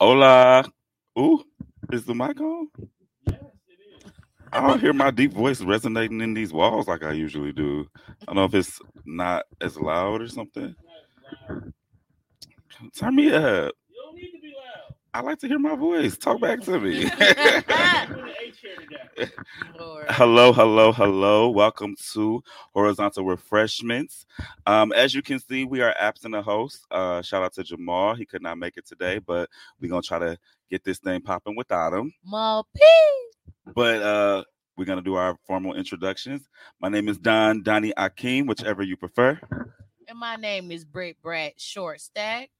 Hola. Ooh, is the mic on? Yes, it is. I don't hear my deep voice resonating in these walls like I usually do. I don't know if it's not as loud or something. Turn me up. I like to hear my voice. Talk back to me. hello, hello, hello. Welcome to Horizontal Refreshments. Um, as you can see, we are absent a host. Uh, shout out to Jamal. He could not make it today, but we're gonna try to get this thing popping without him. Mal But uh, we're gonna do our formal introductions. My name is Don Donnie Akeem, whichever you prefer. And my name is Britt Brat Short Stack.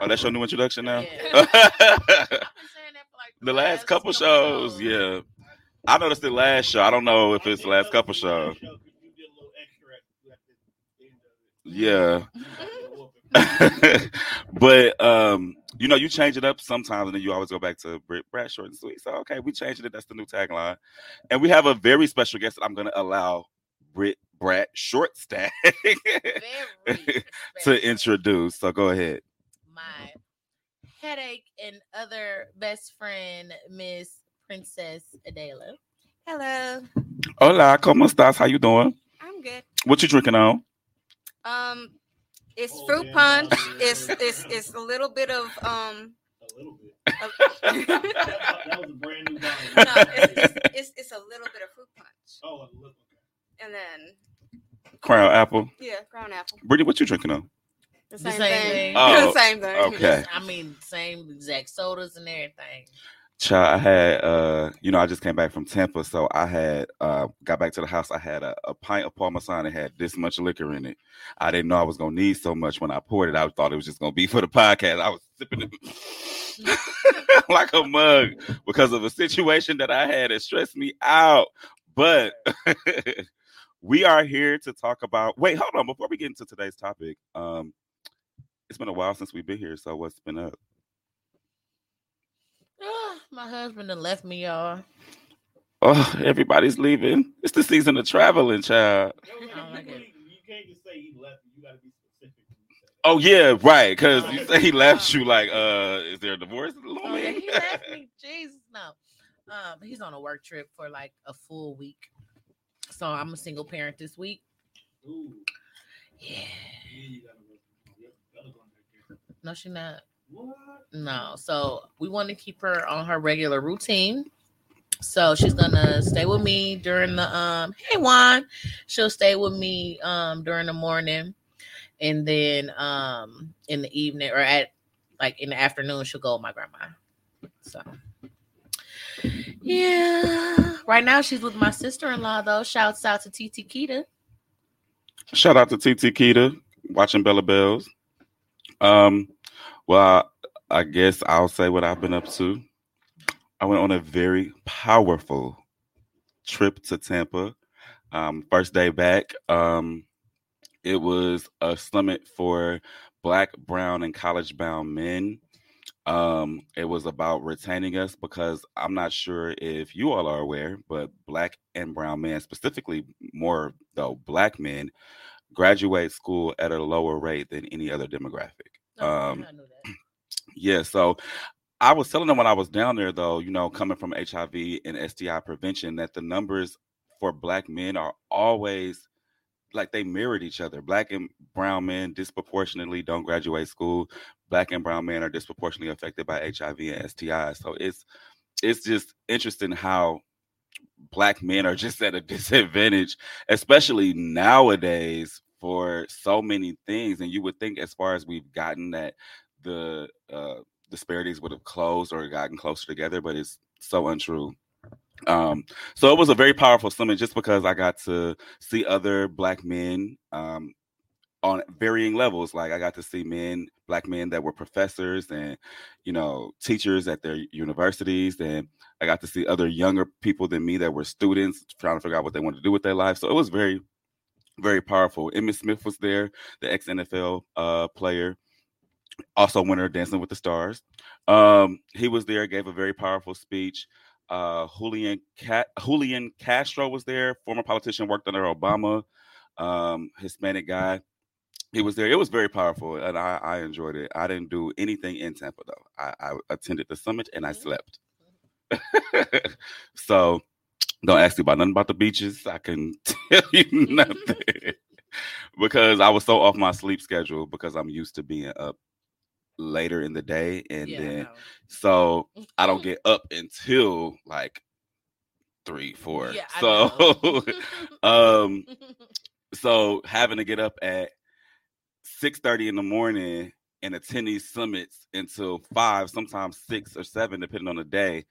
Oh, that's your new introduction now. Yeah. I've been saying that for like the last couple shows, yeah. I noticed the last show. I don't know if it's the last couple shows. Yeah. but um, you know, you change it up sometimes, and then you always go back to Brit Brad short and sweet. So okay, we changed it. That's the new tagline, and we have a very special guest that I'm going to allow Brit Brad Short Stack to introduce. So go ahead. My headache and other best friend, Miss Princess Adela. Hello, Hola, ¿cómo estás? How you doing? I'm good. What you drinking on? Um, it's Oh, fruit damn. punch. It's it's it's a little bit of um. A little bit. of- that was a brand new bottle. no, it's, it's, it's it's a little bit of fruit punch, Oh, a little. Punch. And then Crown apple. yeah, crown apple. Brittany, what you drinking on? The The same, same thing. thing. Oh, the same thing. okay. I mean, same exact sodas and everything. Child, I had uh, you know, I just came back from Tampa, so I had uh got back to the house. I had a, a pint of Parmesan that had this much liquor in it. I didn't know I was gonna need so much when I poured it. I thought it was just gonna be for the podcast. I was sipping it like a mug because of a situation that I had that stressed me out. But we are here to talk about wait, hold on, before we get into today's topic, um, it's been a while since we've been here, so what's been up? Ah, my husband done left me, y'all. Oh, everybody's leaving. It's the season of traveling, child. Yo, you, I don't like can't- you can't just say he left. You got to be specific. when you say that. Oh yeah, right. Because you say he left you. Like, uh, is there a divorce Oh, yeah, he left me. Jesus, no. Um, he's on a work trip for like a full week. So I'm a single parent this week. Ooh, Yeah. yeah, you gotta work. Yep, gotta go back there. No, she not. What? No. So we want to keep her on her regular routine. So she's gonna stay with me during the um hey Juan. She'll stay with me um during the morning and then um in the evening or at like in the afternoon she'll go with my grandma. So yeah. Right now she's with my sister-in-law though. Shouts out to TT Kita. Shout out to TT Kita watching Bella Bells. Um, well, I guess I'll say what I've been up to. I went on a very powerful trip to Tampa. Um, first day back. Um, it was a summit for Black, Brown, and college bound men. Um, it was about retaining us because I'm not sure if you all are aware, but Black and Brown men, specifically more though Black men, graduate school at a lower rate than any other demographic. Um, I knew that. Yeah, so I was telling them when I was down there, though, you know, coming from HIV and STI prevention, that the numbers for Black men are always like they mirrored each other. Black and brown men disproportionately don't graduate school. Black and brown men are disproportionately affected by HIV and STI. So it's it's just interesting how black men are just at a disadvantage, especially nowadays for so many things. And you would think, as far as we've gotten, that the uh, disparities would have closed or gotten closer together, but it's so untrue. Um, so it was a very powerful summit just because I got to see other black men um, on varying levels. Like I got to see men, black men that were professors and you know teachers at their universities, and I got to see other younger people than me that were students trying to figure out what they wanted to do with their life. So it was very, very powerful. Emmitt Smith was there, the ex NFL uh, player, also winner of Dancing with the Stars. Um, he was there, gave a very powerful speech. Uh, Julian Cat- Julian Castro was there, former politician, worked under Obama, um, Hispanic guy. He was there. It was very powerful, and I, I enjoyed it. I didn't do anything in Tampa though. I, I attended the summit and I slept. so don't ask me about nothing about the beaches. I can tell you nothing because I was so off my sleep schedule because I'm used to being up later in the day and Yeah, then know. so I don't get up until like three, four. Yeah, I so um so having to get up at six thirty in the morning and attend these summits until five, sometimes six or seven, depending on the day.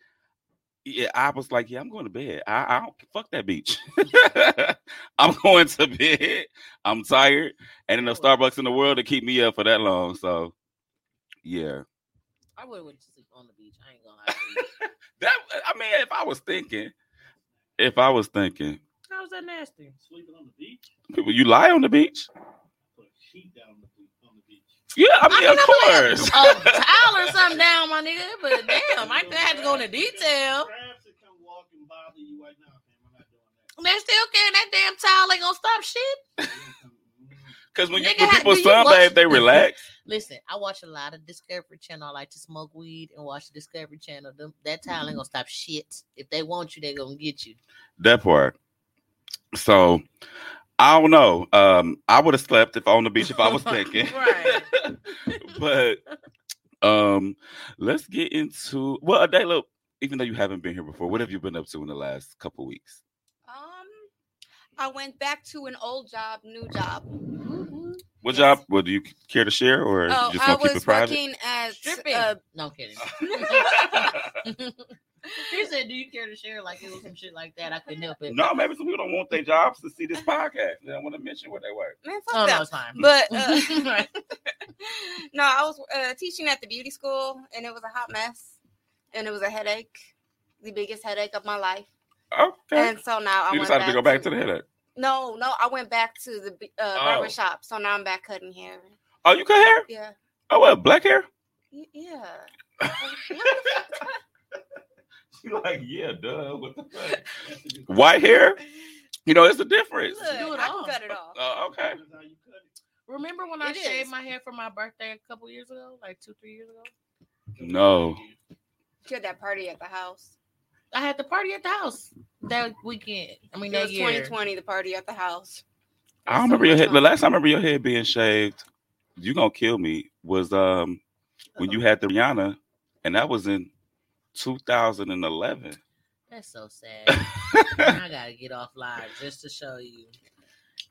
Yeah, I was like, yeah, I'm going to bed. I, I don't fuck that beach. I'm going to bed. I'm tired, and no Starbucks in the world to keep me up for that long. So, yeah, I would have went to sleep on the beach. I ain't gonna lie. that. I mean, if I was thinking, if I was thinking, How's that nasty? Sleeping on the beach. people, you lie on the beach. Put a sheet down on the beach. On the beach. Yeah, I mean, I mean, of like, course. a towel or something down, my nigga. But damn, I had to go into detail. They that come walk and bother you right now, fam. I'm not doing that. Man, still carrying that damn towel ain't gonna stop shit. They gonna come, Because when, you, when people sunbathe, they relax. Listen, I watch a lot of Discovery Channel. I like to smoke weed and watch the Discovery Channel. Them, that towel ain't gonna stop shit. If they want you, they gonna get you. That part. So I don't know. Um, I would have slept if on the beach if I was thinking. Right. but um, let's get into well, Adela. Even though you haven't been here before, what have you been up to in the last couple weeks? Um, I went back to an old job, new job. What Yes. job? Well, do you care to share, or you Oh, just I want to keep was it private? working at Stripping. uh, no I'm kidding. he said, "Do you care to share?" Like it was some shit like that. I couldn't help it. no, maybe some people don't want their jobs to see this podcast. They don't want to mention where they work. man, fuck Oh that. no, it's fine. But uh, no, I was uh, teaching at the beauty school, and it was a hot mess, and it was a headache, the biggest headache of my life. Okay. And so now I you decided to go back to the headache. No, no, I went back to the uh, Oh. barber shop. So now I'm back cutting hair. Oh, you cut hair? Yeah, Oh, what? Black hair? Y- yeah. She like, yeah, duh. What the fuck? that's a good- White hair? You know, it's a difference. Look, Do it I all. can cut it off. Oh, okay. That's how it. Remember when I It shaved is. my hair for my birthday a couple years ago, like two, three years ago? No. She had that party at the house. I had the party at the house that weekend. I mean It that was year. 2020, the party at the house. I don't remember your head. The last time I remember your head being shaved, you gonna kill me, was um when you had the Rihanna, and that was in 2011. That's so sad. I gotta get off live just to show you.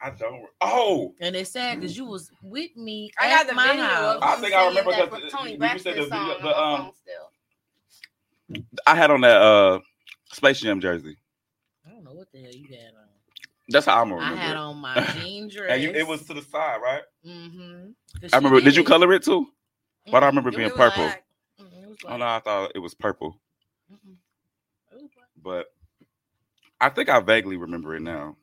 I don't. Oh, And it's sad because you was with me I at got the my video house. I think I remember that 'cause Tony you Braxton said the song video- on the, um, phone still. I had on that uh Space Jam jersey. I don't know what the hell you had on. That's how I'm I had it. on my jean dress. And you, it was to the side, right? Mm-hmm. I remember. Did you color it too? But I remember It being was purple. Black. Oh no, I thought it was purple. Mm-mm. It was black. But I think I vaguely remember it now.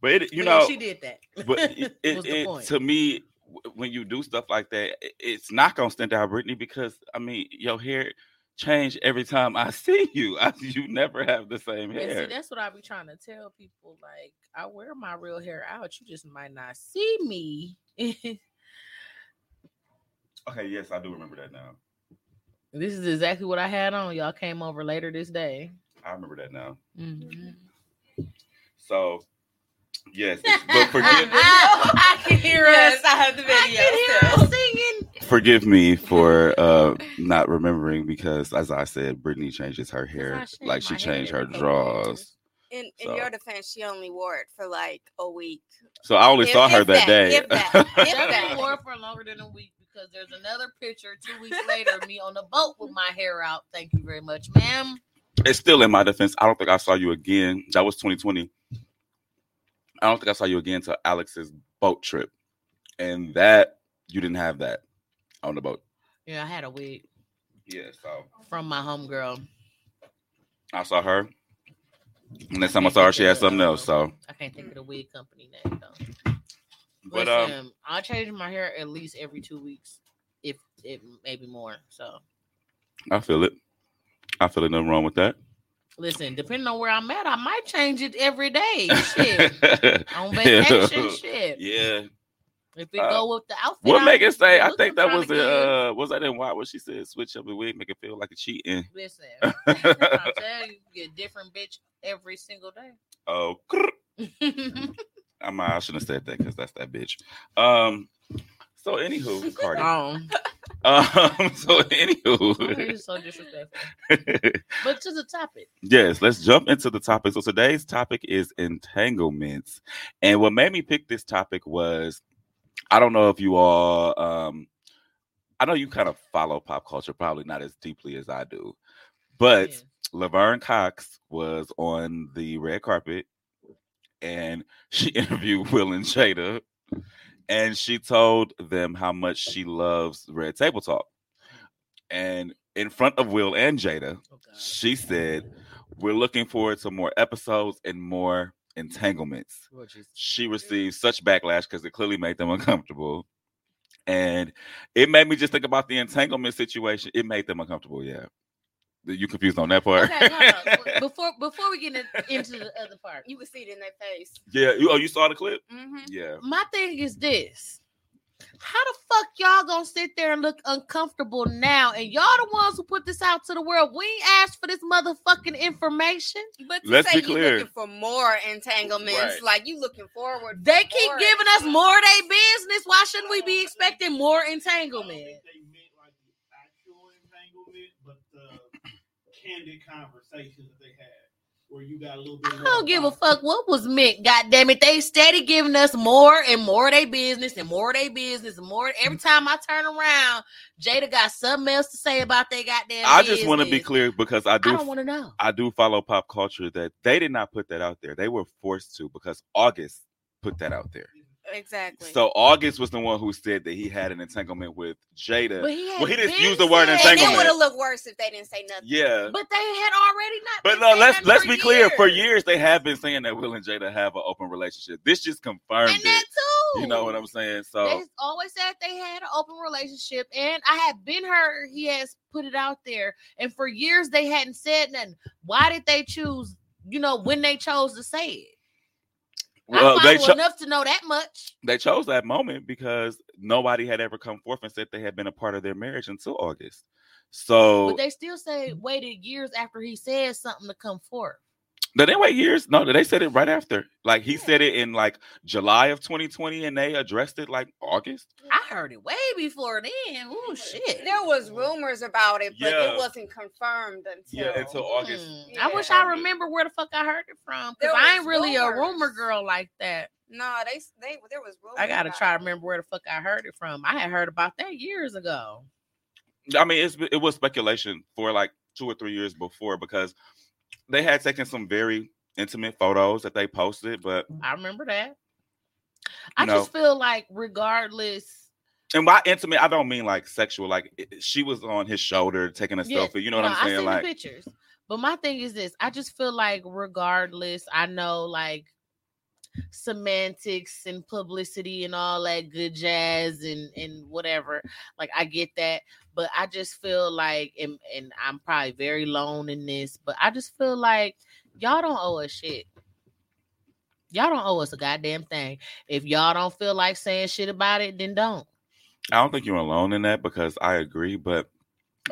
But it, you know, she did that. but it, it, it- to me when you do stuff like that it- it's not gonna stand out brittany because i mean your hair change every time i see you I, you never have the same And see, hair that's what I be trying to tell people. Like, I wear my real hair out. You just might not see me. okay yes i do remember that now this is exactly what I had on. Y'all came over later this day. i remember that now Mhm. so Yes, but forgive I can hear yes, us. I have the video. I can hear too. us singing. forgive me for uh not remembering because as I said, Brittany changes her hair like she changed hair her every couple draws. In, in So. your defense, she only wore it for like a week. So I only If- saw her if that, that, day. if that, if Definitely that. wore it for longer than a week because there's another picture two weeks later of me on the boat with my hair out. Thank you very much, ma'am. it's still in my defense. I don't think I saw you again. That was 2020. I don't think I saw you again to Alex's boat trip, and that you didn't have that on the boat. Yeah, I had a wig Yeah, so from my homegirl. I saw her. Next time I saw her, she had something else. So, I can't think of the wig company name though. But um, I change my hair at least every two weeks, if it maybe more. So I feel it. I feel it. Nothing wrong with that. listen, depending on where I'm at, I might change it every day. Shit. On vacation, shit. Yeah. If it Uh, go with the outfit, What make it say? I think that was give. Uh, was that in why? What she said? Switch up the wig, make it feel like a cheating. Listen, I tell you, you get a different bitch every single day. Oh, day. I might. I shouldn't have said that because that's that bitch. Um. So anywho, Cardi. um, Um. So oh, anywho. you're so disrespectful. But to the topic, yes, let's jump into the topic. So today's topic is entanglements, and what made me pick this topic was, I don't know if you all, um, I know you kind of follow pop culture, probably not as deeply as I do, but yeah. Laverne Cox was on the red carpet and she interviewed Will and Jada and she told them how much she loves Red Table Talk. And in front of Will and Jada, Oh, she said, We're looking forward to more episodes and more entanglements. Jesus. She received such backlash because it clearly made them uncomfortable. And it made me just think about the entanglement situation. It made them uncomfortable, yeah. You confused on that part? Okay, hold on. before before we get into the other part, You could see it in that face. yeah. You, oh, you saw the clip? hmm Yeah. my thing is this. How the fuck y'all gonna sit there and look uncomfortable now? And y'all the ones who put this out to the world. We asked for this motherfucking information. But to Let's say be you clear. looking for more entanglements, Right. like you looking forward. They for keep more. giving us more of their business. Why shouldn't we be expecting more I don't entanglement? think they meant like the actual entanglement, but the candid conversations that they had, where you got a little bit. I don't give a fuck what was meant. God damn it. They steady giving us more and more of their business and more of their business and more. Every time I turn around, Jada got something else to say about their goddamn I just want to be clear because I I do don't want to know. I do follow pop culture that they did not put that out there. They were forced to because August put that out there. Exactly. So August was the one who said that he had an entanglement with Jada. But he had Well, he didn't use the word entanglement. it would have looked worse if they didn't say nothing. yeah. But they had already not. But been no, let's let's for be clear. For years. years, they have been saying that Will and Jada have an open relationship. This just confirmed and that it. too. You know what I'm saying? So They always said they had an open relationship, and I have been heard he has put it out there. And for years they hadn't said nothing. Why did they choose? You know when they chose to say it. Well, they cho- enough to know that much. they chose that moment because nobody had ever come forth and said they had been a part of their marriage until August. So But they still say waited years after he said something to come forth. Did they wait years? No, they said it right after. Like he said it in like July of 2020, and they addressed it like August. I heard it way before then. Oh shit. There was rumors about it, but Yeah. it wasn't confirmed until. Yeah, until August. Hmm, I wish I remember where the fuck I heard it from. Because I ain't really a rumor girl like that. No, they they there was rumors. I gotta about try to remember where the fuck I heard it from. I had heard about that years ago. I mean, it's it was speculation for like two or three years before because they had taken some very intimate photos that they posted, but I remember that. I No. just feel like regardless, and by intimate, I don't mean like sexual. Like it- she was on his shoulder taking a selfie. You know what no, I'm saying? Like pictures. But my thing is this: I just feel like regardless, I know like semantics and publicity and all that good jazz and and whatever. Like I get that, but I just feel like, and, and I'm probably very lone in this, but I just feel like y'all don't owe us shit. Y'all don't owe us a goddamn thing. If y'all don't feel like saying shit about it, then don't. I don't think you're alone in that because I agree, but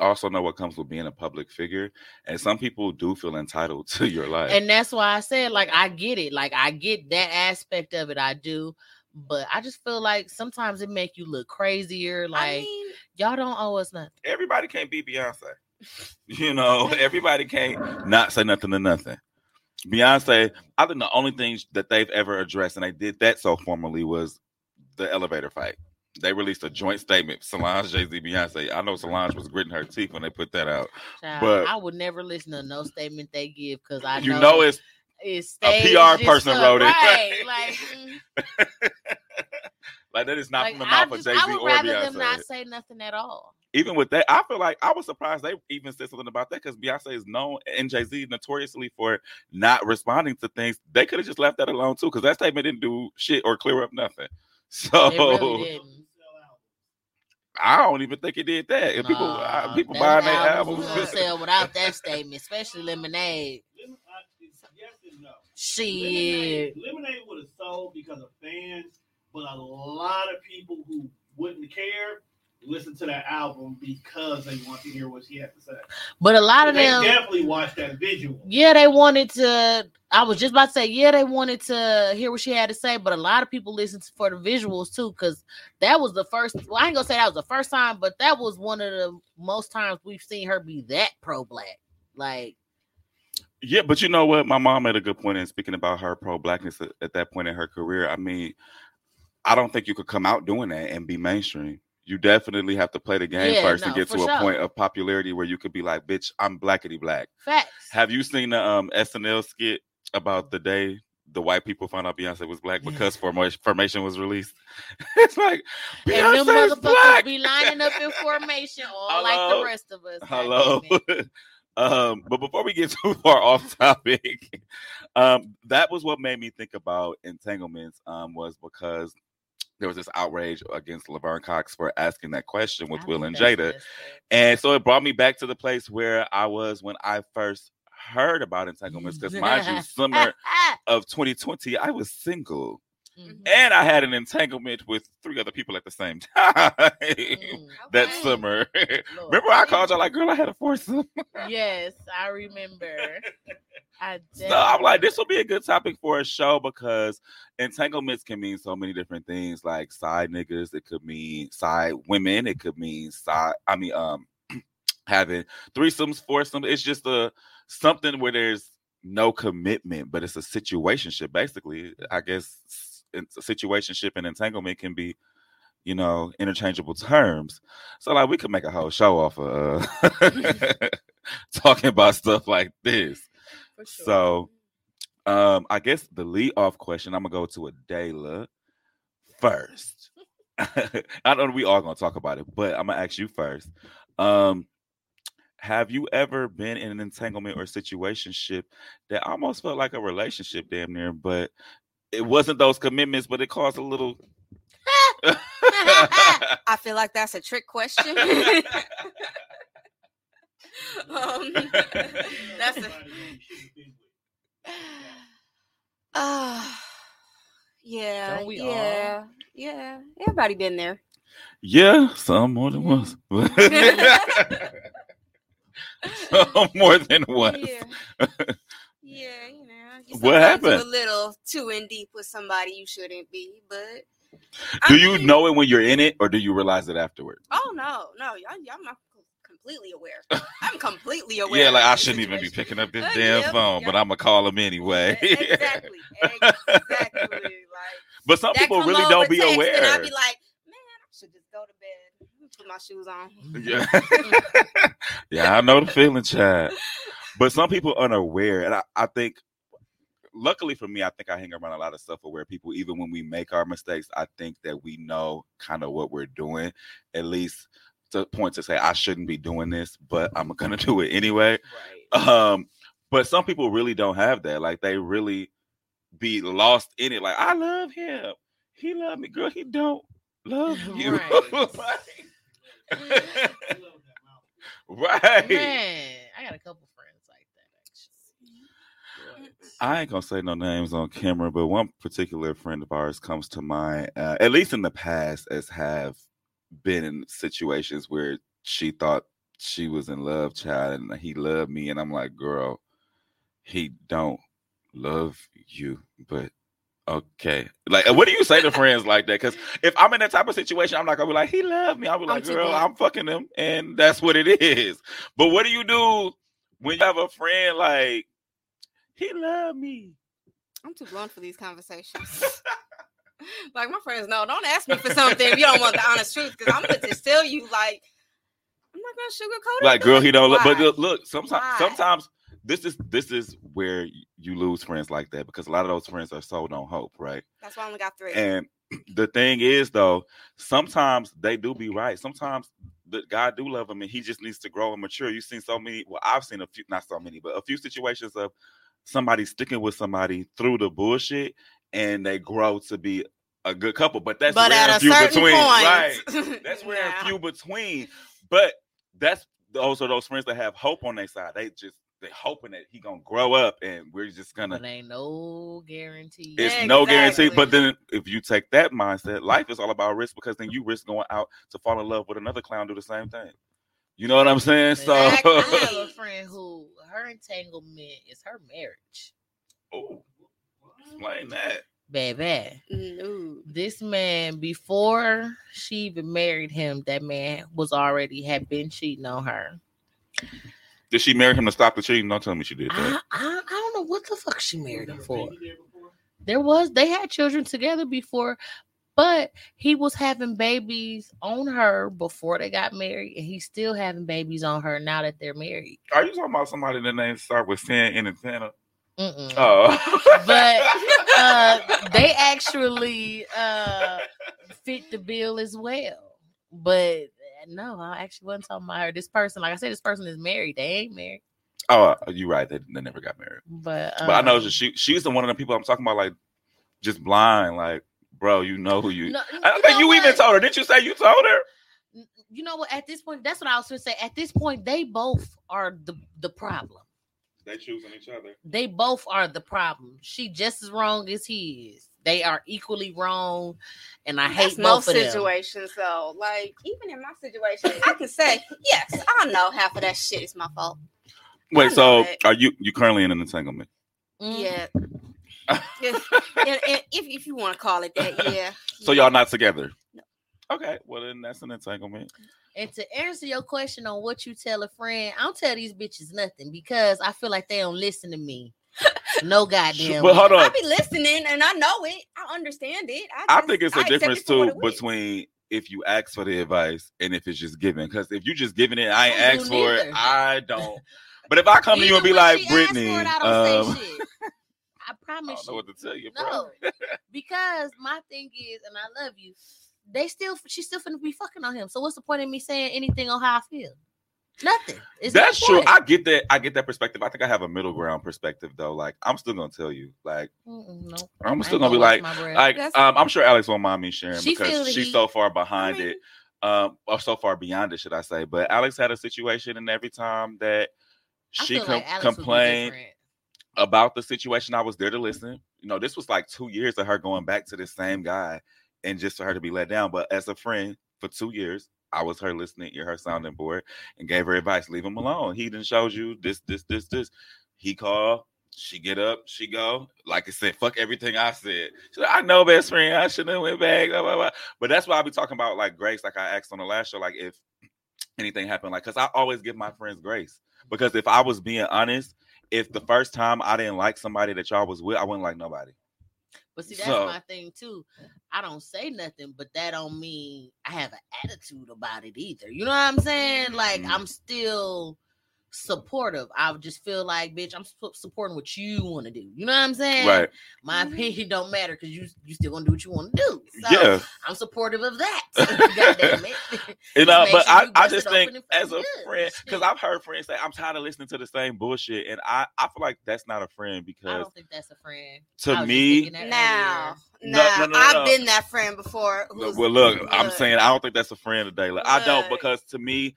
I also know what comes with being a public figure, and some people do feel entitled to your life. And that's why I said, like, I get it. Like, I get that aspect of it. I do. But I just feel like sometimes it make you look crazier. Like, I mean, y'all don't owe us nothing. everybody can't be Beyonce. You know, everybody can't not say nothing to nothing. Beyonce, I think the only things that they've ever addressed, and they did that so formally, was the elevator fight. They released a joint statement. Solange, Jay Z, Beyonce. I know Solange was gritting her teeth when they put that out. Child, But- I would never listen to no statement they give because I you know, know it's it's a PR person wrote it. Right. Like, mm, like that is not like from the I, mouth of just, Jay Z I would or rather them Beyonce. not say nothing at all. even with that, I feel like I was surprised they even said something about that because Beyonce is known and Jay Z notoriously for not responding to things. They could have just left that alone too because that statement didn't do shit or clear up nothing. So really. I don't even think it did that. If people uh, Nah, people buying their albums was albums, gonna sell without that statement, especially Lemonade. Lemon- I- Yes and no. Shit. Lemonade, Lemonade would have sold because of fans, but a lot of people who wouldn't care listen to that album because they want to hear what she had to say. But a lot of they them, definitely watched that visual. yeah, they wanted to. I was just about to say, yeah, they wanted to hear what she had to say, but a lot of people listened for the visuals too, because that was the first. Well, I ain't gonna say that was the first time, but that was one of the most times we've seen her be that pro black. Like, yeah. But you know what? My mom made a good point in speaking about her pro blackness at, at that point in her career. I mean, I don't think you could come out doing that and be mainstream. You definitely have to play the game Yeah, first no, to get to a point of popularity where you could be like, "Bitch, I'm blackety black." facts. Have you seen the um SNL skit about the day the white people found out Beyonce was black because formation was released? it's like and them motherfuckers black. be lining up in formation, all like the rest of us. Hello. um, but before we get too far off topic, um, that was what made me think about entanglements. Um, was because there was this outrage against Laverne Cox for asking that question with I Will and Jada. And so it brought me back to the place where I was when I first heard about entanglements. Because mind you, summer of 2020, I was single Mhm. and I had an entanglement with three other people at the same time Mm. that Okay. summer. Lord. Remember, I called y'all like, girl, I had a foursome. Yes, I remember. I did. So I'm like, this will be a good topic for a show because entanglements can mean so many different things, like side niggas. It could mean side women. It could mean side. I mean, um, having threesomes, foursomes. It's just a something where there's no commitment, but it's a situationship. Basically, I guess s- it's a situationship and entanglement can be, you know, interchangeable terms. So like, we could make a whole show off of uh, talking about stuff like this. For sure. So, um, I guess the lead off question, I'm gonna go to Adela first. I know we all gonna talk about it, but I'm gonna ask you first. Um, have you ever been in an entanglement or situationship that almost felt like a relationship, damn near, but it wasn't those commitments, but it caused a little. I feel like that's a trick question. um, that's a, Somebody you shouldn't have been with. uh, yeah, Don't we all? yeah, yeah. Everybody been there. yeah, some more than once. some more than once. Yeah, yeah. You know, What happened? A little too in deep with somebody you shouldn't be, but. Do I you mean- know it when you're in it, or do you realize it afterward? Oh no, no, y'all, y'all I'm not completely aware. I'm completely aware. Yeah, like I shouldn't even be picking up this Uh, damn yep, phone, but. I'm gonna call him anyway. Exactly, exactly. Like but some people really don't be aware. And I'd be like, man, I should just go to bed, put my shoes on. yeah. yeah, I know the feeling, Chad. But some people unaware, and I, I think, luckily for me, I think I hang around a lot of self-aware people. Even when we make our mistakes, I think that we know kind of what we're doing, at least to the point to say I shouldn't be doing this, but I'm gonna do it anyway. right. Um, but some people really don't have that. Like they really be lost in it. Like I love him. He love me, girl. He don't love you. Right. I love that mouth. right. Man, I got a couple friends like that actually. I ain't gonna say no names on camera, but one particular friend of ours comes to mind, uh, at least in the past, as have been in situations where she thought she was in love, child, and he loved me, and I'm like, girl, he don't love you, but okay. Like, what do you say to friends like that? Because if I'm in that type of situation, I'm not gonna be like, he loved me. I'll be like, too girl. I'm fucking him, and that's what it is. But what do you do when you have a friend like he loved me? I'm too blunt for these conversations. like my friends know, don't ask me for something if you don't want the honest truth, because I'm gonna just tell you, like, I'm not gonna sugarcoat it. like girl he don't look but look, look sometimes Why? sometimes this is this is where you lose friends like that because a lot of those friends are sold on hope right That's why I only got three. and the thing is though sometimes they do be right sometimes the god do love him and he just needs to grow and mature you've seen so many well i've seen a few not so many but a few situations of somebody sticking with somebody through the bullshit and they grow to be a good couple but that's but rare at and a few certain between point, right that's rare and nah. few between. But that's also those friends that have hope on their side. They just they hoping that he gonna grow up and we're just gonna But ain't no guarantee. it's no guarantee. But then if you take that mindset, life is all about risk because then you risk going out to fall in love with another clown do the same thing. You know what I'm saying? So I have a friend who her entanglement is her marriage. oh, explain that. Baby. No. This man, before she even married him, that man was already had been cheating on her. Did she marry him to stop the cheating? Don't tell me she did I, that. I, I don't know what the fuck she married him for. been there before? There was they had children together before, but he was having babies on her before they got married, and he's still having babies on her now that they're married. Are you talking about somebody that name start with San and Antenna? Mm-mm. Oh, But, uh, they actually uh, fit the bill as well. But uh, no, I actually wasn't talking about her. This person, like I said, this person is married. They ain't married. oh, you're right. They, they never got married. But But I know um, she she's the one of the people I'm talking about, like just blind, like bro, you know who you. no, I you think know you even told her. Didn't you say you told her? you know what? At this point, that's what I was going to say. At this point, they both are the the problem. They choosing each other. They both are the problem. She just as wrong as he is. They are equally wrong, and I hate That's most both of them. situations, though. Like even in my situation, I can say yes. I know half of that shit is my fault. Wait, so that. are you you currently in an entanglement? Mm. Yeah. Yeah, and- and if if you want to call it that, yeah. So yeah. y'all not together? No. Okay, well then that's an entanglement. And to answer your question on what you tell a friend, I don't tell these bitches nothing because I feel like they don't listen to me. No goddamn. But hold on. I be listening and I know it. I understand it. I, I think it's a I difference it too between if you ask for the advice and if it's just given. Because if you just giving it, I ain't I don't asked do for it. I don't. But if I come to you and be like, she asks for Brittany, it, I don't um, say shit. I I promise don't know you. what to tell you, bro. No, because my thing is, and I love you. They still, she's still gonna be fucking on him. So what's the point of me saying anything on how I feel? Nothing. It's That's no true. I get that. I get that perspective. I think I have a middle ground perspective though. Like I'm still gonna tell you. Like no. I'm I still ain't gonna be like, like um, I'm sure Alex won't mind me sharing She because she's heat. so far behind mean- it, um, or so far beyond it, should I say? But Alex had a situation, and every time that she com- like Alex would be complained different. About the situation, I was there to listen. You know, this was like two years of her going back to the same guy, and just for her to be let down. But as a friend for two years, I was her listening ear, her sounding mm-hmm. board, and gave her advice. Leave him alone. He didn't showed you this, this, this, this. He called. She get up. She go. Like I said, fuck everything I said. Like, I know, best friend. I shouldn't have went back. Blah, blah, blah. But that's why I be talking about like grace. Like I asked on the last show, like if anything happened, like because I always give my friends grace. Mm-hmm. Because if I was being honest, if the first time I didn't like somebody that y'all was with, I wouldn't like nobody. But see, that's So- my thing too. I don't say nothing, but that don't mean I have an attitude about it either. You know what I'm saying? Like Mhm. I'm still supportive. I would just feel like, bitch, I'm su- supporting what you want to do. You know what I'm saying? Right. My mm-hmm. opinion don't matter because you you still gonna do what you want to do. So yeah. I'm supportive of that. God damn it. Uh, you know, but sure I, I just think as a good. friend, because I've heard friends say, I'm tired of listening to the same bullshit. And I, I feel like that's not a friend because I don't think that's a friend. to I was just me, thinking that Now, No, now no, no, no, I've been that friend before. who's- well, look, I'm saying I don't think that's a friend today. Like, I don't because to me,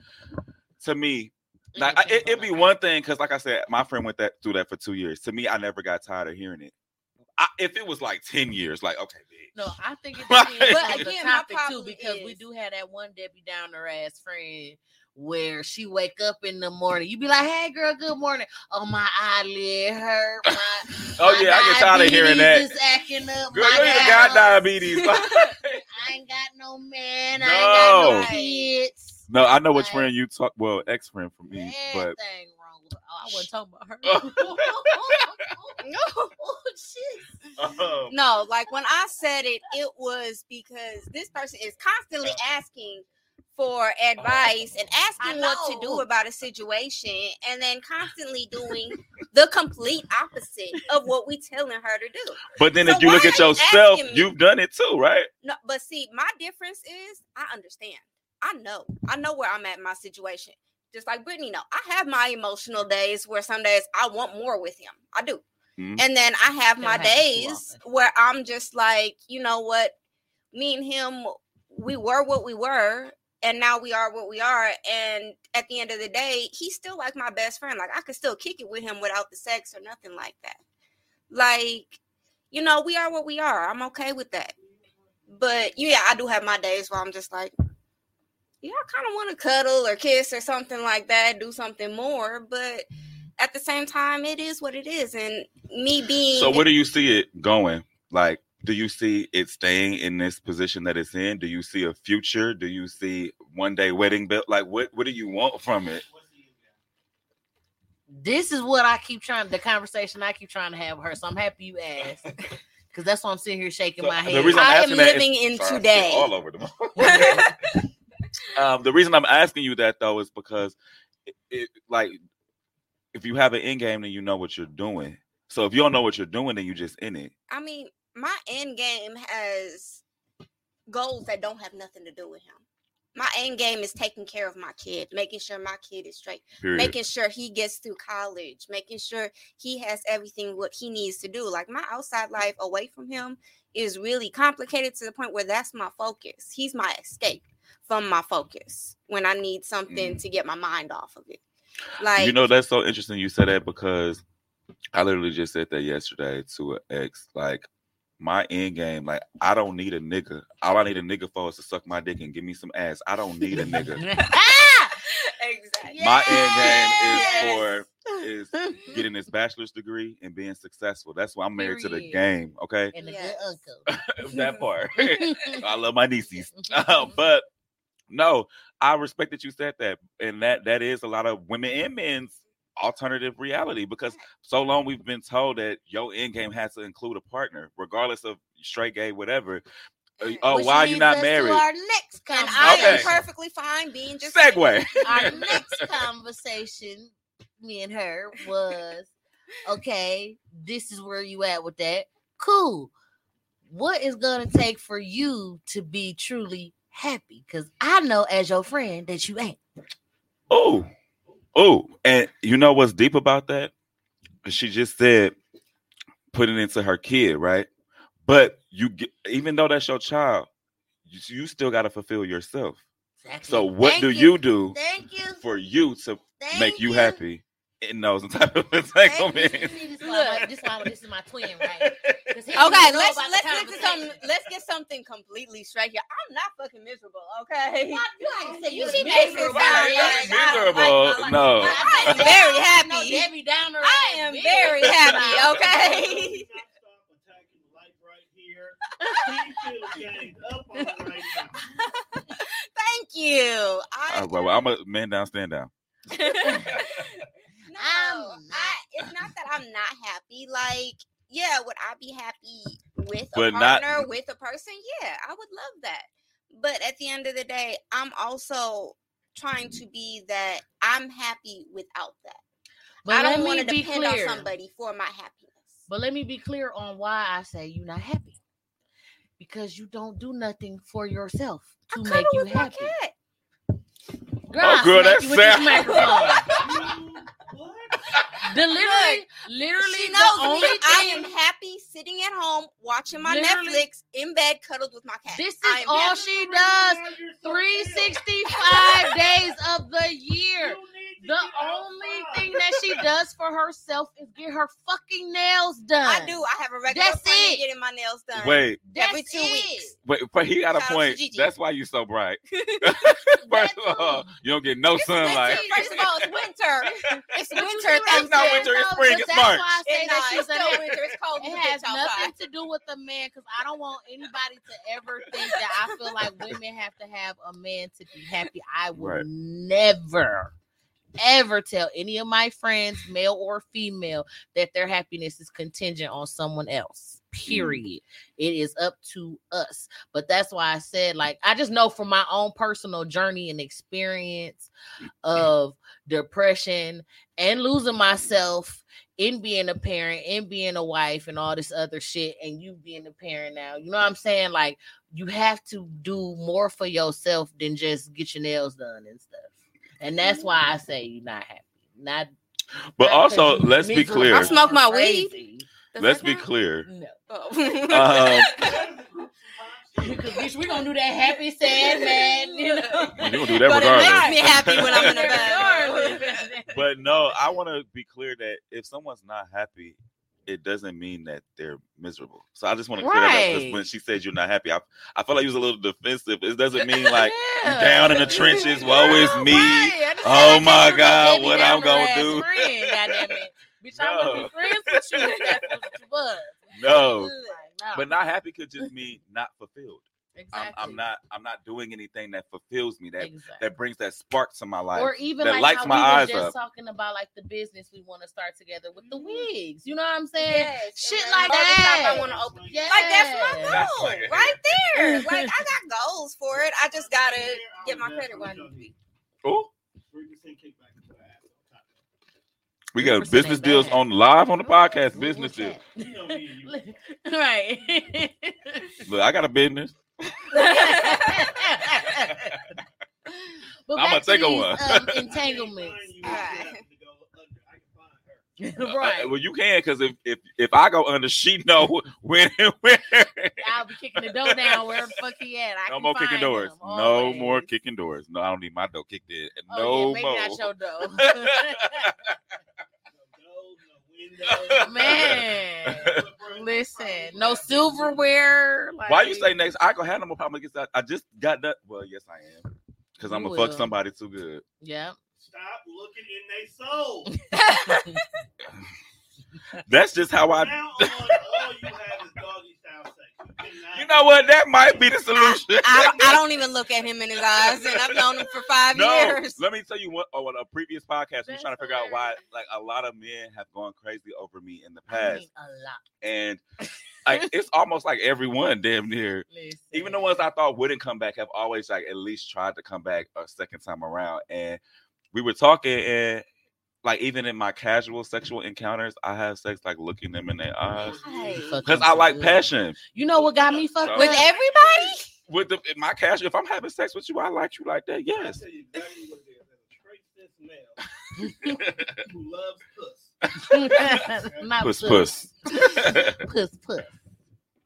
to me, It like I, it, it'd be one thing because, like I said, my friend went that through that for two years. To me, I never got tired of hearing it. I, if it was like ten years, like okay, bitch. No, I think it Right. But on the again, my topic too, problem because we do have that one Debbie Downer ass friend where she wake up in the morning. You be like, "Hey, girl, good morning." Oh, my eyelid hurt. My, Oh my yeah, I get tired of hearing that. acting up. Girl, my you ain't even got diabetes- diabetes. I ain't got no man. I ain't got no No. kids. No, I know which friend you talk. Well, ex friend for me, but. Oh, I wasn't talking about her. No. oh, shit. No, like when I said it, it was because this person is constantly asking for advice and asking what to do about a situation and then constantly doing the complete opposite of what we telling her to do. but then So if you look at yourself, me? you've done it too, right? No, but see, my difference is I understand. I know. I know where I'm at in my situation. Just like Brittany, know. I have my emotional days where some days I want more with him. I do. Mhm. And then I have my happens days where I'm just like, you know what? Me and him, we were what we were, and now we are what we are. And at the end of the day, he's still like my best friend. Like I could still kick it with him without the sex or nothing like that. Like, you know, we are what we are. I'm okay with that. But yeah, I do have my days where I'm just like, yeah, I kind of want to cuddle or kiss or something like that, do something more. But at the same time, it is what it is. And me being So where do you see it going? Like, do you see it staying in this position that it's in? Do you see a future? Do you see one day wedding bill? Like, what what do you want from it? This is what I keep trying. The conversation I keep trying to have with her. So I'm happy you asked, because that's why I'm sitting here shaking So, my the head. reason I'm I am asking that is- living in Sorry, today. all over the um, the reason I'm asking you that though is because it, it like if you have an end game, then you know what you're doing. So if you don't know what you're doing, then you're just in it. I mean, my end game has goals that don't have nothing to do with him. My end game is taking care of my kid, making sure my kid is straight, Period. making sure he gets through college, making sure he has everything what he needs to do. Like my outside life away from him is really complicated to the point where that's my focus. He's my escape from my focus when I need something mm. to get my mind off of it. Like you know that's so interesting you said that because I literally just said that yesterday to an ex. Like my end game, like I don't need a nigga. All I need a nigga for is to suck my dick and give me some ass. I don't need a nigga. Ah! exactly. My end game is for is getting this bachelor's degree and being successful. That's why I'm married to the game. Okay, and a Yes. good uncle. that part. I love my nieces, but no, I respect that you said that, and that that is a lot of women and men's alternative reality because so long we've been told that your end game has to include a partner, regardless of straight, gay, whatever. Uh, Oh, Which why are you leads not married? Our next And conversation. I am Okay. perfectly fine being just Segue. our next conversation, me and her, was okay, this is where you at with that. Cool. What is gonna take for you to be truly happy? Because I know as your friend that you ain't. Oh, oh, and you know what's deep about that? She just said put it into her kid, right? But you get, even though that's your child, you, you still got to fulfill yourself. Exactly. So what Thank do you do Thank you. for you to Thank make you happy in those type of entanglements? See, This is why, this, is why, this is my twin, right? 'Cause he Okay, let's let's get to some let's get something completely straight here. I'm not fucking miserable, okay? Why you ain't say You you see was makes it miserable. sound Yeah, like nah, Miserable, like- like- no. I am very happy. Debbie Downer. I am very happy, okay? Stop attacking the light right here. He feels ganged up on it right now. Thank you. I, Uh, well, I'm a man down, stand down. Um, no, I'm not. it's not that I'm not happy. Like, yeah, would I be happy with a But not- partner, with a person? Yeah, I would love that. But at the end of the day, I'm also trying to be that I'm happy without that. But I don't want to be depend clear. on somebody for my happiness. But let me be clear on why I say you're not happy. Because you don't do nothing for yourself to I make you with my happy. cat. Girl, Oh, girl, that's you sad. microphone. You what? The literally, literally She the only me. I am happy sitting at home watching my Netflix in bed, cuddled with my cat. This is all she does 365 days of the year. You need to The only outside. thing that she does for herself is get her fucking nails done. I do. I have a regular That's appointment it. getting my nails done. Wait, That's every two it. weeks. wait, but he got a Shout out to point. That's why you're so bright. First of all, you don't get no It's sunlight. winter. First of all, it's winter. It's winter. see It's not winter, it's spring, But it's that's March. why I say It's that not. she's It's still winter. It's cold. It has bitch outside. nothing to do with the man because I don't want anybody to ever think that I feel like women have to have a man to be happy. I will Right. never, ever tell any of my friends, male or female, that their happiness is contingent on someone else. Mm. Period. It is up to us. But that's why I said, like, I just know from my own personal journey and experience mm. of depression and losing myself in being a parent, in being a wife, and all this other shit, and you being a parent now. You know what I'm saying? Like, you have to do more for yourself than just get your nails done and stuff. And that's why I say you're not happy. Not But not also, 'cause you let's be clear. I smoke my weed. Does Let's be count? clear. No. Oh. Um, Because bitch, we gonna do that happy, sad, man. You know? You gonna do that but it makes me happy when I'm in the bed. Regardless. but no, I want to be clear that if someone's not happy, it doesn't mean that they're miserable. So I just want to clear that up because when she said you're not happy, I, I feel like you was a little defensive. It doesn't mean like Yeah. down in the trenches, woe is me. right. Oh my God, what I'm gonna do. Friend, goddamn it. Bitch, I want to friends with you. That's what you was. no, no. but not happy could just mean not fulfilled. I'm. I'm not. I'm not doing anything that fulfills me. That exactly. that brings that spark to my life. or even that like lights how my we eyes were just up. talking about like the business we want to start together with the mm-hmm. wigs. You know what I'm saying? Yes, Shit and like that. I want to open. Yes. Like that's my That's goal like right there. Like I got goals for it. I just gotta get my credit where I need to be. Oh, Three percent kickback to the ass on top. we got business deals bad. on live on the podcast. Business deals. that? You know me and you. right. Look, I got a business. But I'ma back to take a one. Um, I entanglements. can't find you if you happen to go under. I can find her. right. Uh, well, you can because if, if if I go under, she know when and where. I'll be kicking the door down wherever the fuck he at. I no can more kicking doors. him, No more kicking doors. No, I don't need my door kicked in. Oh, no yeah, maybe more. not your door. No doors, no windows. Man, listen, no silverware. Like, Why you say next? I gonna have no more problem against that. I just got that. Well, yes, I am. Because I'm You gonna fuck somebody too good. Yeah. Stop looking in their soul. That's just how I. now on, all you have is doggy style sex. You, know what? That might be the solution. I don't, I don't even look at him in his eyes, and I've known him for five no, years. let me tell you what. On a previous podcast, we were trying to figure out why, like, a lot of men have gone crazy over me in the I past, mean, a lot. and like, it's almost like everyone damn near Listen. even the ones I thought wouldn't come back have always like at least tried to come back a second time around. And we were talking, and like even in my casual sexual encounters, I have sex like looking them in their eyes because I like passion. You know what got me fucked So- With everybody? With the in my casual, if I'm having sex with you, I like you like that. Yes. tell you exactly what it is. There's a trace this male who loves puss. Not puss puss. puss. Puss puss.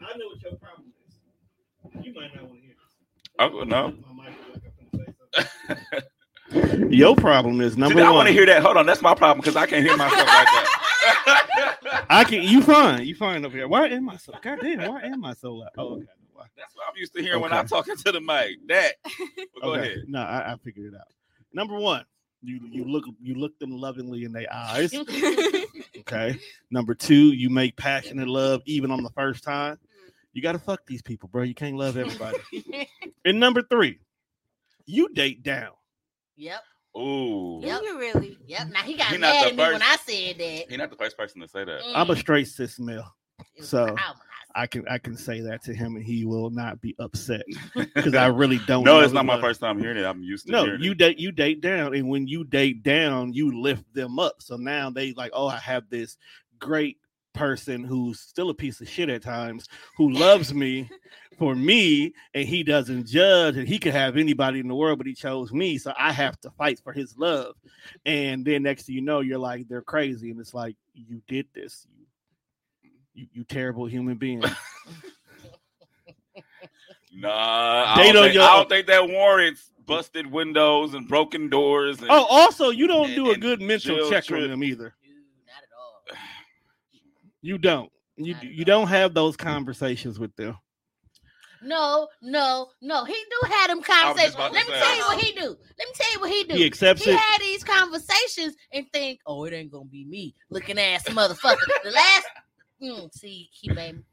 I know what your problem is. You might not want to hear this. Oh, no. My mic is like I'm finna say something. Your problem is number See, I one. want to hear that. Hold on, that's my problem because I can't hear myself like that. I can. You fine. You fine over here. Why am I so? God damn. Why am I so loud? Oh, okay. That's what I'm used to hearing when I'm talking to the mic. That. But go okay. ahead. No, I, I figured it out. Number one, you you look you look them lovingly in their eyes. Okay. Number two, you make passionate love even on the first time. Mm. You got to fuck these people, bro. You can't love everybody. and number three, you date down. Yep. Ooh. Yep. you really? Yep. Now he got He mad the at me when. I said that. He's not the first person to say that. I'm a Mm. straight cis male. So. I can I can say that to him and he will not be upset because I really don't. no, know it's not my love. first time hearing it. I'm used to No, hearing you date you date down, and when you date down, you lift them up. So now they like, oh, I have this great person who's still a piece of shit at times, who loves me for me, and he doesn't judge, and he could have anybody in the world, but he chose me, so I have to fight for his love. And then next thing you know, you're like, they're crazy, and it's like you did this, you you, you terrible human being. Nah, I don't, think, your- I don't think that warrants busted windows and broken doors. And, oh, also, you don't And- do a good mental chill check on them either. You don't. You you don't have those conversations with them. No, no, no. He do have them conversations. Let me say. tell you what he do. Let me tell you what he do. He accepts he it. had these conversations and think, oh, it ain't gonna be me looking ass motherfucker. the last, mm, see, he made. me-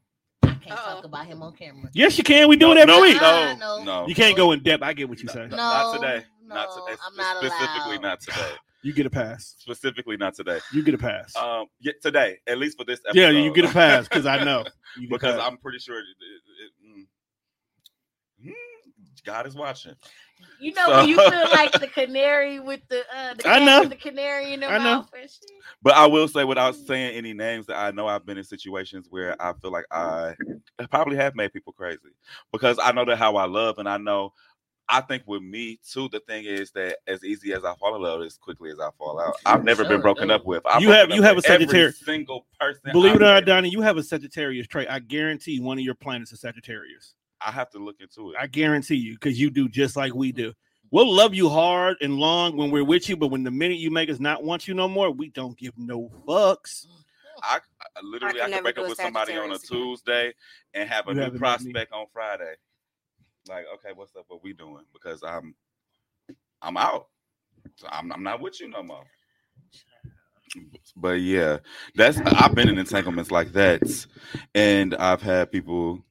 I can't talk Uh-oh. about him on camera. Yes, you can. We do it every no, week. No, no. no. You can't go in depth. I get what you No, say. no, No, not today. not no, today. I'm not Specifically, allowed. not today. You get a pass. Specifically, not today. You get a pass. Um, yeah, today, at least for this episode. yeah, you get a pass because I know. You because. I'm pretty sure it, it- it-. Mm, God is watching. You know So- you feel like the canary with the uh the I know. the canary in the I know. mouth and shit. But I will say, without saying any names, that I know I've been in situations where I feel like I probably have made people crazy because I know that how I love, and I know. I think with me too, the thing is that as easy as I fall in love, as quickly as I fall out. I've never been broken dude. up with. I've You have- you have a Sagittarius- Every single person. Believe it I've or not. Donnie, you have a Sagittarius trait. I guarantee one of your planets is Sagittarius. I have to look into it. I guarantee you, because you do just like we do. We'll love you hard and long when we're with you, but when the minute you make us not want you no more, we don't give no fucks. I, I literally I I, can can break up with somebody on a Tuesday and have a You new haven't met me. prospect on Friday. Like, okay, what's up? What we doing? Because I'm I'm out. So I'm I'm not with you no more. But yeah, that's I've been in entanglements like that, and I've had people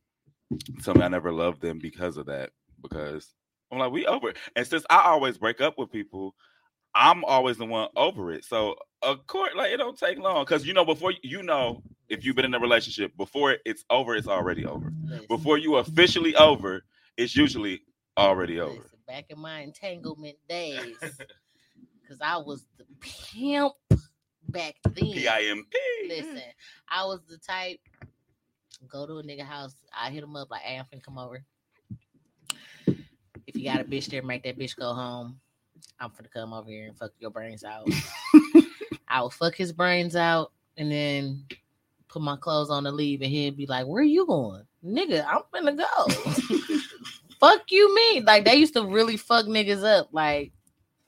tell me I never loved them because of that. Because I'm like, we over it. And since I always break up with people, I'm always the one over it. So of course, like it don't take long because you know before you know if you've been in a relationship before it's over, it's already over. Listen, Before you officially over, it's usually already over. listen, back in my entanglement days, because I was the pimp back then. P I M P. Listen, I was the type go to a nigga house. I hit him up like, "Hey, I'm finna come over. If you got a bitch there, make that bitch go home. I'm finna come over here and fuck your brains out. I will fuck his brains out and then put my clothes on and leave, and he'd be like, "Where are you going, nigga? I'm finna go." fuck you, me. Like they used to really fuck niggas up. Like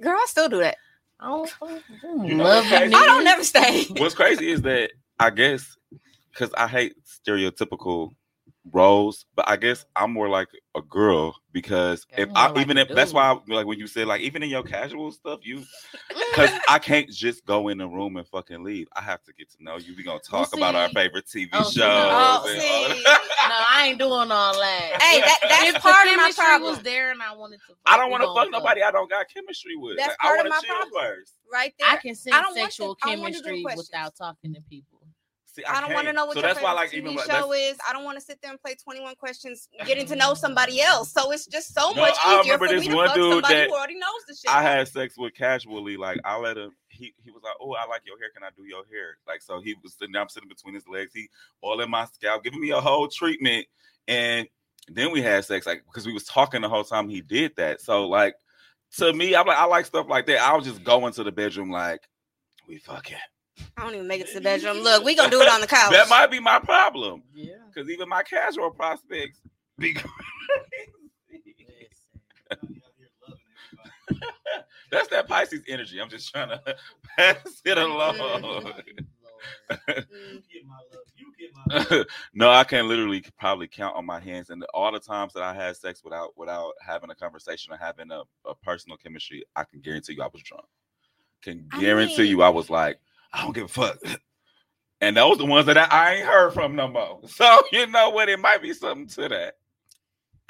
Girl, I still do that. I don't, I don't You know love what's you. I don't never stay. What's crazy is that I guess because I hate stereotypical roles, but I guess I'm more like a girl because Yeah, if I'm more I like even a if that's why I, like when you said like even in your casual stuff you because I can't just go in the room and fucking leave. I have to get to know you. We gonna Well, talk about our favorite TV oh, shows. no. Oh, see. Oh, no, I ain't doing all that. Hey, that, that's part of my chemistry problem. was there and I wanted to, I don't want want to fuck nobody I don't got chemistry with. That's Like, part I of my to problem. first. right there. I can sense I don't sexual to- I don't want to chemistry without talking to people. See, I don't want to know what so your that's why like TV even show is. I don't want to sit there and play 21 questions getting to know somebody else. So it's just so No, much I easier remember for this me to one fuck dude somebody that who already knows the shit. I had sex with casually. Like I let him. He he was like, "Oh, I like your hair. Can I do your hair?" Like so, he was sitting. I'm sitting between his legs. He all in my scalp, giving me a whole treatment, and then we had sex. Like because we was talking the whole time he did that. So like to me, I'm like I like stuff like that. I was just go into the bedroom like we fucking. I don't even make it to the bedroom. Look, we gonna do it on the couch. That might be my problem Yeah. because even my casual prospects be. That's that Pisces energy. I'm just trying to pass it along. You get my love. You get my no, I can literally probably count on my hands, and all the times that I had sex without without having a conversation or having a, a personal chemistry, I can guarantee you I was drunk. Can I guarantee mean- you I was like, I don't give a fuck. And those the ones that I, I ain't heard from no more. So you know what? It might be something to that.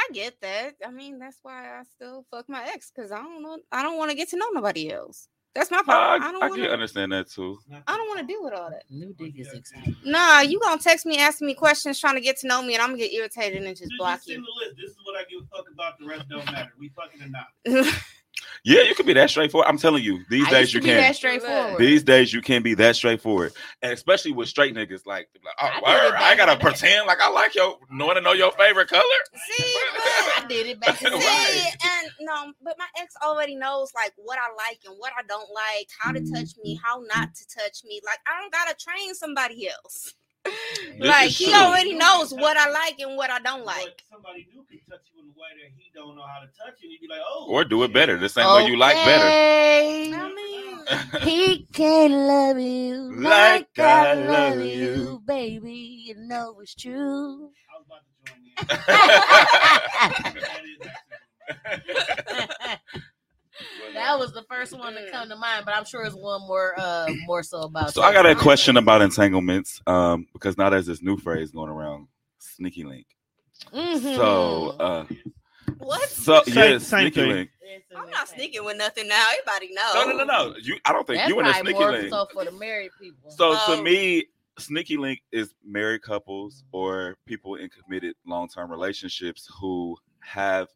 I get that. I mean, that's why I still fuck my ex because I don't know. I don't want to get to know nobody else. That's my Uh, problem. I I, don't I want can to. understand that too. I don't want to deal with all that. New dick is exciting. Nah, you gonna text me asking me questions, trying to get to know me, and I'm gonna get irritated and just Just, block just send you. the list. This is what I give a fuck about. The rest don't matter. We fucking or not. Yeah, you can be that straightforward. I'm telling you, these I days used to you be can. that straightforward. These days you can be that straightforward, and especially with straight niggas. Like, like, oh, I word, I gotta in pretend like I like your, knowing to know your favorite color. See, I did it back in the Right. day. See, and no, but my ex already knows like what I like and what I don't like, how to touch me, how not to touch me. Like I don't gotta train somebody else. This like he true. already knows what I like and what I don't like. Somebody new can touch you in a way that he don't know how to touch you. You'd be like, oh, Or do it better, the same way you like better. I mean, He can't love you Like like I I love love you, you. baby. You know it's true. I was about to join in. that That is actually- was the first one to come to mind, but I'm sure it's one more, uh, more so about. So I got a question about entanglements, um, because now there's this new phrase going around, sneaky link. Mhm. So, uh, what? so Same- yeah, same sneaky thing. link. I'm not sneaking with nothing now. Everybody knows. No, no, no, no. You, I don't think That's you in a probably sneaky more link. so for the married people. So to Oh. me, sneaky link is married couples or people in committed long term relationships who have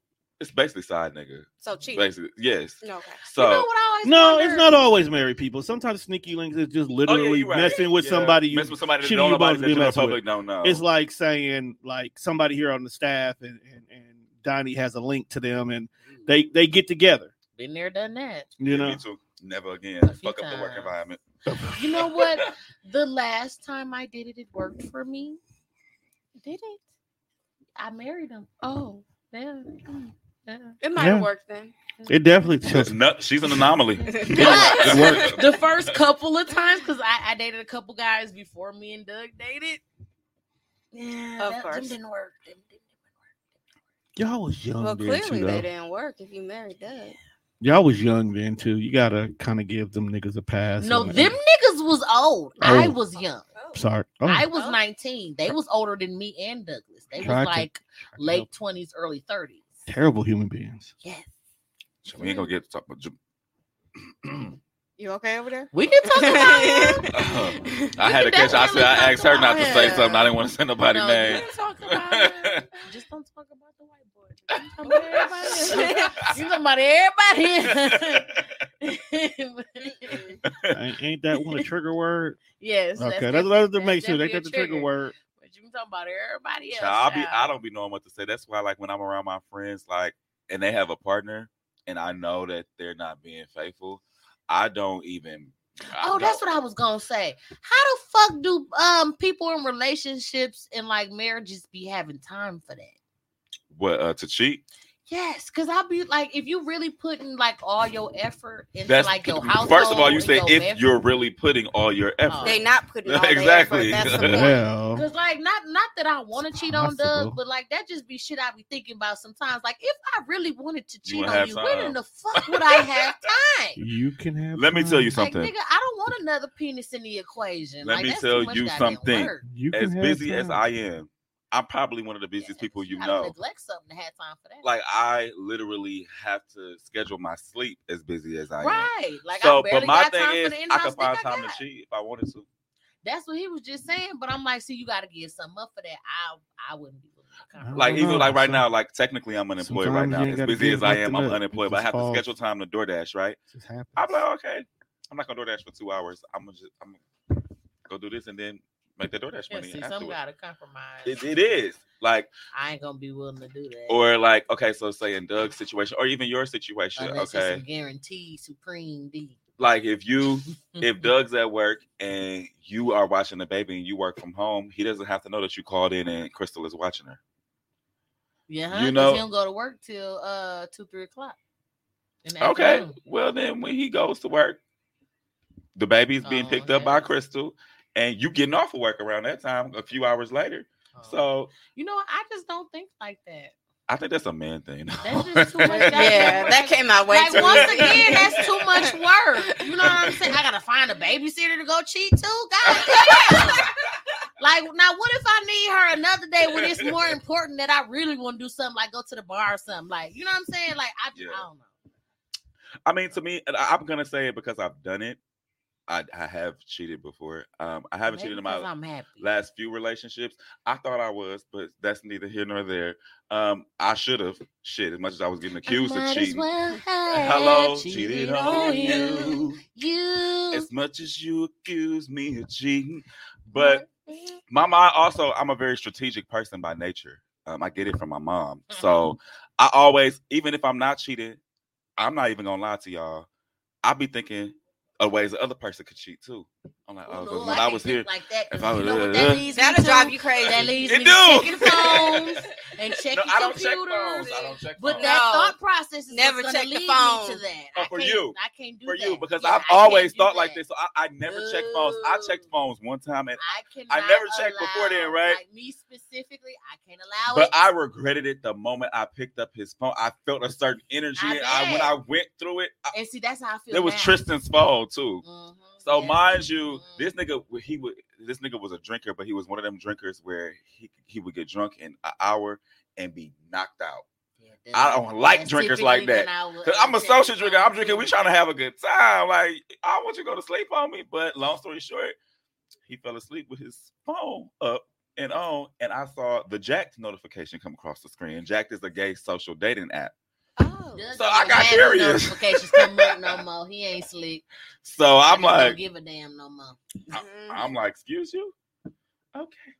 it's basically side nigga. So cheap. Basically, yes. No, okay. So you know what I always No, wondered? it's not always married people. Sometimes sneaky links is just Oh, yeah, literally right. messing with Yeah, somebody. You, mess with somebody that don't you nobody both that be the messing with? public don't know. It's like saying like somebody here on the staff and and, and Donnie has a link to them and mm. they they get together. Been there, done that. You Yeah, know, me too. Never again. A few Fuck up the work environment. You know what? the last time I did it, it worked for me. Did it? I married him. Oh, yeah. Yeah. It might Yeah. have worked then. it definitely She's, tells. she's an anomaly. But the first couple of times, because I, I dated a couple guys before me and Doug dated. Yeah, Of that, course. Them didn't work. Them didn't Y'all was young Well, then clearly too. they didn't work if you married Doug. Y'all was young then too. You gotta kind of give them niggas a pass. No, on it. them niggas was old. Oh. I Oh. was young. Oh. Sorry. Oh, I was Oh. 19. They was older than me and Douglas. They was Tried to- like late 20s, early 30s. Terrible human beings. Yes. So we ain't gonna get to talk about. Ju- You okay over there? We can talk about it. I had to catch. I said I asked her not to say about something. I didn't want to say nobody No, name. You can talk about it. Just don't talk about the white boy. Just talk about everybody else. You talking about everybody. ain't, ain't that one a trigger word? yes. Okay, that's what to make sure. They definitely got a the trigger word. But you can talk about everybody else. Child, I be I don't be knowing what to say. That's why like when I'm around my friends, like and they have a partner and I know that they're not being faithful, I don't even I Oh, that's don't- what I was gonna say. How the fuck do um people in relationships and like marriages be having time for that? what uh to cheat. Yes, because I'll be like, if you really putting like all your effort into That's like your house. first of all, you say if you're really putting all your oh. effort. Oh. They not putting all their Exactly. effort. That's the point. Well, Because like not not that I want to cheat on possible. Doug, but like that just be shit I be thinking about sometimes. Like if I really wanted to cheat wouldn't on have you, when in the fuck would I have time? you can have. Let me tell you time. Like something. nigga, I don't want another penis in the equation. Let like, me tell you something. You as have busy as. I am, I'm probably one of the busiest Yeah, people you gotta know. Neglect something to have time for that. Like I literally have to schedule my sleep as busy as I am. right. Like so, I barely but my got thing time is, for the I in-house could find I time to cheat if I wanted to. That's what he was just saying. But I'm like, see, you got to give something up for that. I I wouldn't be willing. Like don't even like right now, like technically I'm unemployed right now. As busy as I am, I'm up. unemployed. But I just have to schedule time to DoorDash, right? It just. I'm like, okay, I'm not gonna DoorDash for two hours. I'm gonna just I'm gonna go do this and then make the DoorDash Yeah, money. see, some got to compromise. It, it is like, I ain't gonna be willing to do that. or like, okay, so say in Doug's situation, or even your situation, Unless okay, it's guaranteed supreme D. like if you if Doug's at work and you are watching the baby and you work from home, he doesn't have to know that you called in and Crystal is watching her. yeah, you know- he don't go to work till uh two three o'clock. Okay, afternoon. well then when he goes to work, the baby's being Oh, picked up by. Crystal, and you getting off of work around that time a few hours later. Oh. So you know. I just don't think like that. I think that's a man thing. That's just too much. Yeah, that came out way Like too once easy. again, that's too much work. You know what I'm saying? I gotta find a babysitter to go cheat too. God damn. Like now, what if I need her another day when it's more important that I really want to do something like go to the bar or something? Like you know what I'm saying? Like I, Yeah. I don't know. I mean, to me, I'm gonna say it because I've done it. I, I have cheated before. Um, I haven't Maybe cheated in my last few relationships. I thought I was, but that's neither here nor there. Um, I should have shit as much as I was getting accused of cheating. well Hello, cheated cheated on you. you. You. As much as you accuse me of cheating, but my mom also, I'm a very strategic person by nature. Um, I get it from my mom. So I always, even if I'm not cheating, I'm not even gonna lie to y'all. I be thinking of ways the other person could cheat too I'm like, Ooh, oh, 'cause no, when I, can't was here, like that. 'cause if I you was- know uh, that leads that'll to? drive you crazy. That leads It me do. to checking phones and checking no, I don't check computers. phones. I don't check But phones. that thought process is Never what's check gonna the lead phone. me to that. Oh, for can't- you. I can't do for that. you because Yeah, I've I always do thought like this. So I, I never checked phones. I checked phones one time, and I. I never checked before then, right? Like me specifically, I can't allow but it. But I regretted it the moment I picked up his phone. I felt a certain energy. I and when. I went through it, and see, that's how I feel. it was now. Tristan's phone too. So yeah. mind you, this nigga he would this nigga was a drinker, but he was one of them drinkers where he he would get drunk in an hour and be knocked out. Yeah, I don't like drinkers like that. Cause I'm a social drinker. I'm drinking. We trying to have a good time. Like I want you to go to sleep on me. But long story short, he fell asleep with his phone up and on, and I saw the Jack'd notification come across the screen. Jack'd is a gay social dating app. Oh. So I got have no curious. Notifications come up no more. He ain't slick. So I I'm just don't like, give a damn no more. Mhm. I'm like, excuse you? Okay.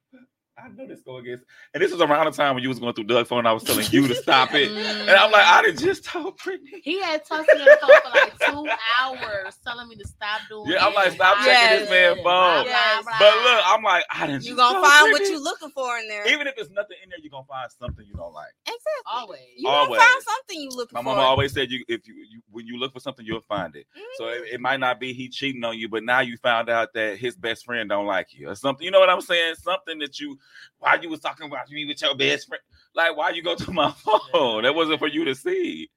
Well, I know this go against, and this was around the time when you was going through Doug's phone. I was telling you to stop it, and I'm like, I did just told Brittany. He had talked to me on the phone for like two hours, telling me to stop doing. Yeah, I'm like, it. stop checking this man's phone. blah, Yes. blah. But look, I'm like, I didn't. You gonna told find what Brittany. you looking for in there. Even if there's nothing in there, you're gonna find something you don't like. exactly. always. You gonna Always. find something you looking. My for. mama always said, "You if you, you when you look for something, you'll find it." So Mm-hmm. it, it might not be he cheating on you, but now you found out that his best friend don't like you or something. You know what I'm saying? Something that you why you was talking about you with your best friend. Like why you go to my phone? That wasn't for you to see.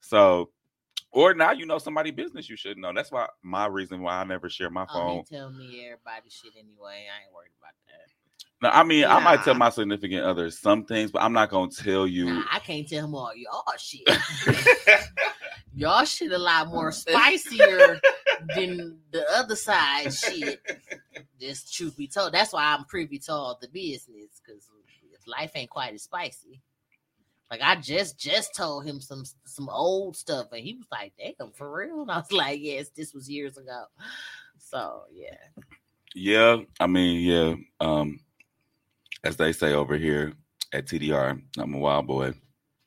So or now you know somebody business you should know. That's why my reason why I never share my Oh, phone. he tell me everybody shit anyway. I ain't worried about that. No, I mean, I might tell my significant other some things, but I'm not gonna tell you. Nah, I can't tell him all y'all shit. y'all shit a lot more spicier than the other side shit. Just truth be told, that's why I'm privy to all the business because life ain't quite as spicy. Like I just just told him some some old stuff, and he was like, "Damn, for real?" And I was like, "Yes, this was years ago." So yeah, Yeah, I mean, yeah. Um, as they say over here at TDR, I'm a wild boy.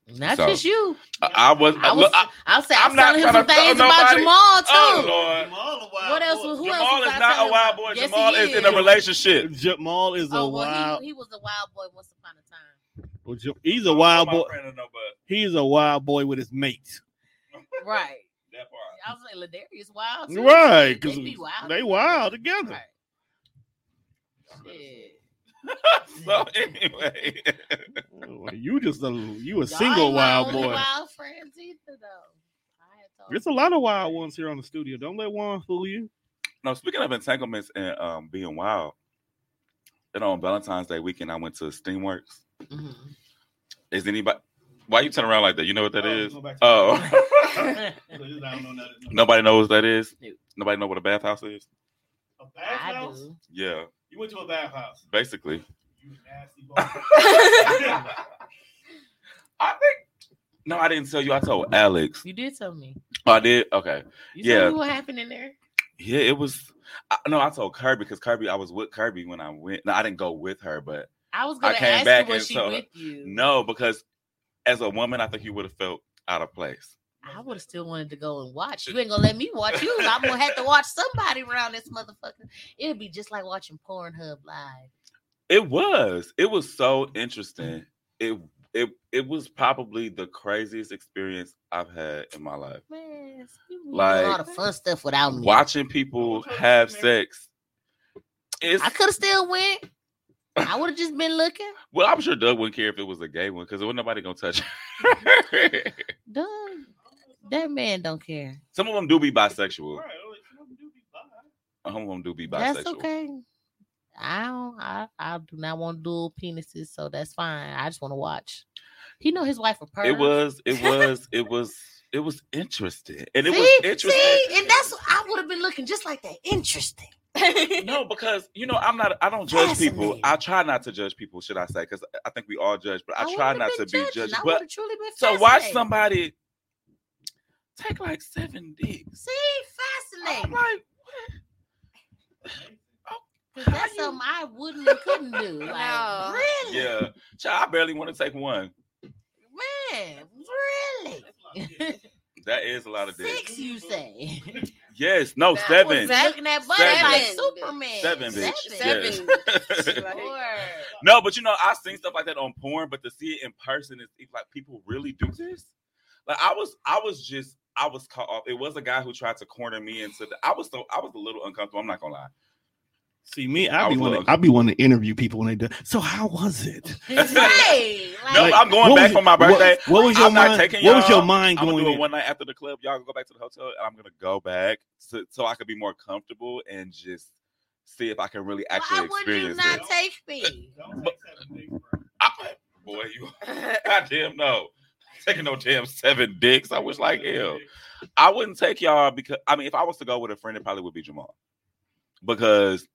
Not So, just you. I, I was. I was. I, I, will say I I'm was not telling him trying some to throw things about nobody- Jamal oh, too. oh Lord, Jamal What else was- who Jamal else is was not a wild boy. Yes, Jamal he is in a relationship. Jamal is a Oh, well, wild. he, he was a wild boy once upon a time. well, he's a wild boy. friend will know, but He's a wild boy with his mates. Right. that part. I was like, Ladarius wild. Too. Right, They because be wild. they wild together. Right. Shit. so anyway, You just a you a Y'all single wild boy. Wild friends either, though. I told There's a lot of wild ones here on the studio. Don't let one fool you. no. Speaking of entanglements and um being wild, you know, on Valentine's Day weekend, I went to Steamworks. Mhm. Is anybody? Why you turn around like that? You know what that Oh, is? go back to- Oh, know nobody knows what that is. No. Nobody know what a bathhouse is. A I bathhouse? do. Yeah, You went to a bathhouse. basically. You nasty boy. I think. No, I didn't tell you. I told Alex. You did tell me. Oh, I did. Okay. You Yeah. told me what happened in there. Yeah, it was. I, no, I told Kirby because Kirby. I was with Kirby when I went. No, I didn't go with her, but I was I gonna came ask back you and was she told with you. no, because as a woman, I think you would have felt out of place. I would have still wanted to go and watch. You ain't gonna let me watch you. I'm gonna have to watch somebody around this motherfucker. It'd be just like watching Pornhub live. It was. It was so mm-hmm. interesting. It it it was probably the craziest experience I've had in my life. Man, Like- a lot of fun stuff without me. Watching people have sex. It's I could have still went. I would have just been looking. well, I'm sure Doug wouldn't care if it was a gay one because there wasn't nobody gonna touch. Mm-hmm. her. Doug, that man don't care. Some of them do be bisexual. Right, like, some of them do be bi. Some of them do be bisexual. That's okay. I don't. I, I do not want dual penises, so that's fine. I just want to watch. He know his wife a perv. It was. It was. It was. It was interesting, and it see, was interesting. See, and that's I would have been looking just like that. Interesting. No, because you know I'm not. I don't judge people. I try not to judge people. Should I say? Because I think we all judge, but I, wouldn't try not been to be judged. I But would've truly been so watch somebody take like seven dicks. See, I'm fascinating. like, oh, Because how that's you- something I wouldn't and couldn't do. Like, No. really? yeah, child, I barely want to take one. Man, really? That is a lot of dicks. Six, you say? Yes, no That seven. Looking at butt Seven. like Superman. Seven, bitch. Seven. Yes. Like- no, but you know, I've seen stuff like that on porn, but to see it in person is it's like people really do this. Like I was, I was just, I was caught off. It was a guy who tried to corner me into the. I was so, I was a little uncomfortable. I'm not gonna lie. See me, I I be was a wanting, little- I be wanting to interview people when they do. So how was it? Right. Like, No, I'm going back for my birthday. What, what was your I'm mind? taking What was your y'all. mind I'm gonna going? do it in? one night after the club. Y'all go back to the hotel, and I'm gonna go back so, so I could be more comfortable and just see if I can really actually why would you experience not it. take me? Don't take seven dicks, bro. I- boy, you goddamn no. Taking no damn seven dicks. I was like hell. I wouldn't take y'all because I mean, if I was to go with a friend, it probably would be Jamal, because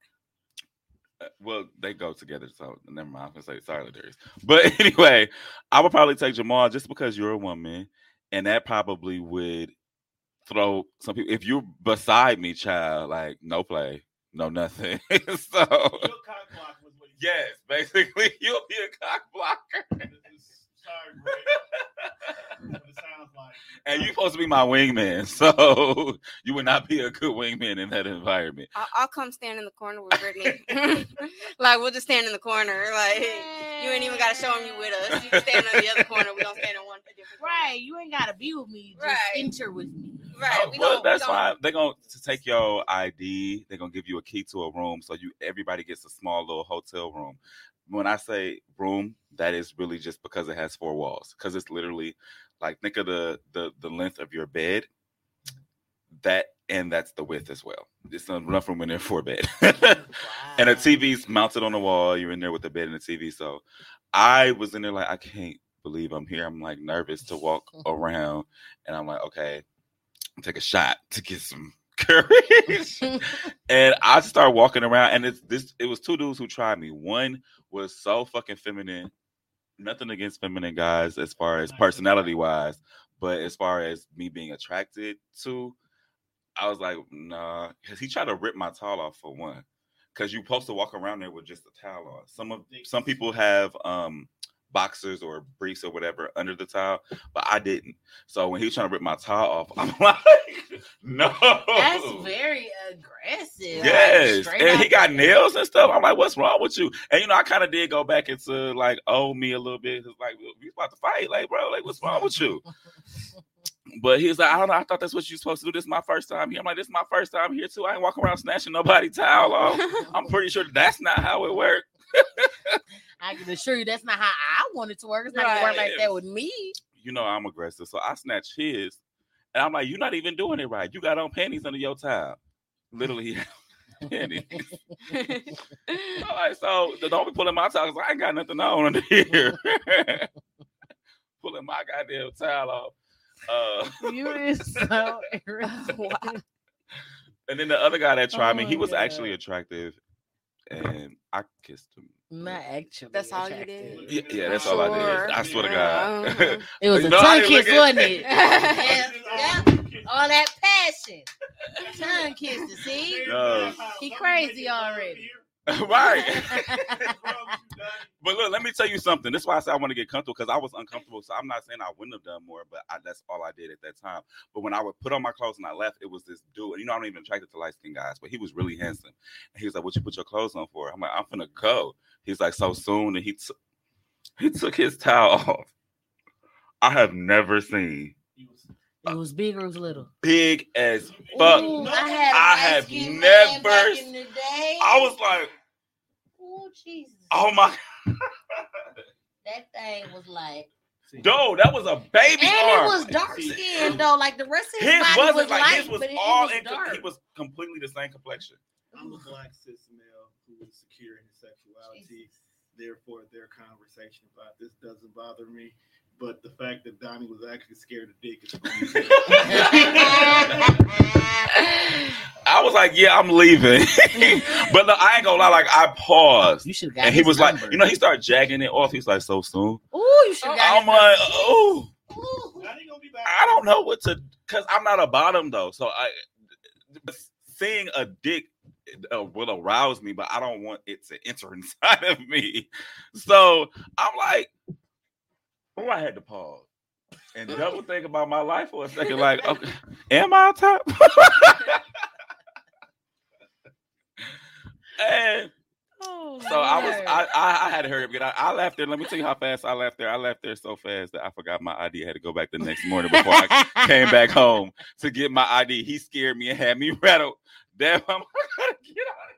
uh, well, they go together. So never mind. I'm gonna say sorry, Darius. But anyway, I would probably take Jamal just because you're a woman, and that probably would throw some people. If you're beside me, child, like no play, no nothing. so cock block was what yes, basically, you'll be a cock blocker. Sorry, Greg. What it sounds like. And you're supposed to be my wingman, so you would not be a good wingman in that environment. I'll, I'll come stand in the corner with Brittany. like we'll just stand in the corner. Like you ain't even got to show them you with us. You can stand on the other corner. We don't stand in one different corner. Right. You ain't gotta be with me. Just Right. enter with me. Right. Oh, we well, gonna, we that's gonna- fine. They're gonna to take your ID. They're gonna give you a key to a room, so you everybody gets a small little hotel room. When I say room, that is really just because it has four walls. Because it's literally like think of the the the length of your bed. That and that's the width as well. It's enough room in there for a bed. and a TV's mounted on the wall. You're in there with the bed and the TV. So I was in there like I can't believe I'm here. I'm like nervous to walk around, and I'm like, okay, take a shot to get some courage. and I started walking around, and it's this. It was two dudes who tried me. One was so fucking feminine. Nothing against feminine guys as far as personality wise, but as far as me being attracted to, I was like, nah, because he tried to rip my towel off for one. Because you're supposed to walk around there with just a towel on. Some of some people have um boxers or briefs or whatever under the towel, but I didn't. So when he was trying to rip my towel off, I'm like, no. That's very aggressive. Yes, Like, and he got nails and stuff. I'm like, what's wrong with you? And you know, I kind of did go back into like, oh, me a little bit. Like we about to fight, like, bro, like, what's wrong with you? But he was like, I don't know. I thought that's what you're supposed to do. This is my first time here. I'm like, this is my first time here too. I ain't walking around snatching nobody towel off. I'm pretty sure that's not how it works. I can assure you that's not how I want it to work. It's not gonna work like that with me. You know, I'm aggressive, so I snatched his, and I'm like, you're not even doing it right. You got on panties under your towel. Literally, he had on panties. All right, so don't be pulling my towel 'cause I ain't got nothing on under here. pulling my goddamn towel off. Uh, You is so irritating. Wow. and then the other guy that tried me, Oh he was God. actually attractive, and I kissed him. Not mm. actually. That's all you did. Yeah, yeah, that's all I did. I swear to God. Uh-huh. Sure. It was a No, tongue kiss, wasn't it? Yeah, yeah. All that passion. Tongue kisses, see? No. He crazy already. right. But look, let me tell you something. This is why I said I want to get comfortable because I was uncomfortable. So I'm not saying I wouldn't have done more, but I, that's all I did at that time. But when I would put on my clothes and I left, it was this dude. And you know, I'm not even attracted to light skinned guys, but he was really handsome. And he was like, What you put your clothes on for? I'm like, I'm gonna go. He's like, So soon. And he took he took his towel off. I have never seen It was big or it was little. big as fuck. Ooh, I had a I have never in the day. I was like, oh Jesus. Oh my That thing was like, dude, that was a baby and arm. it was dark skinned though. Like the rest of his, His body wasn't was like light, his was but it, it all was in. dark. He was completely the same complexion. I'm a black cis male who is secure in his sexuality. Therefore, their conversation about this doesn't bother me. But the fact that Donnie was actually scared of dick is. I was like, yeah, I'm leaving. but look, I ain't gonna lie, like I paused. You should got. And he his was like, you know, he started jagging it off. He's like, so soon. Ooh, you should have. I'm like, oh, Ooh. Donnie gonna be back. I don't know what to, cause I'm not a bottom though. So I, seeing a dick uh, will arouse me, but I don't want it to enter inside of me. So I'm like, oh, I had to pause. and double think about my life for a second. Like, okay, am I on top? and Oh, so I was, I, I, I had to hurry up. Get I, I left there. Let me tell you how fast I left there. I left there so fast that I forgot my ID. I had to go back the next morning before I came back home to get my ID. He scared me and had me rattled. Damn, I'm I gotta get out of here.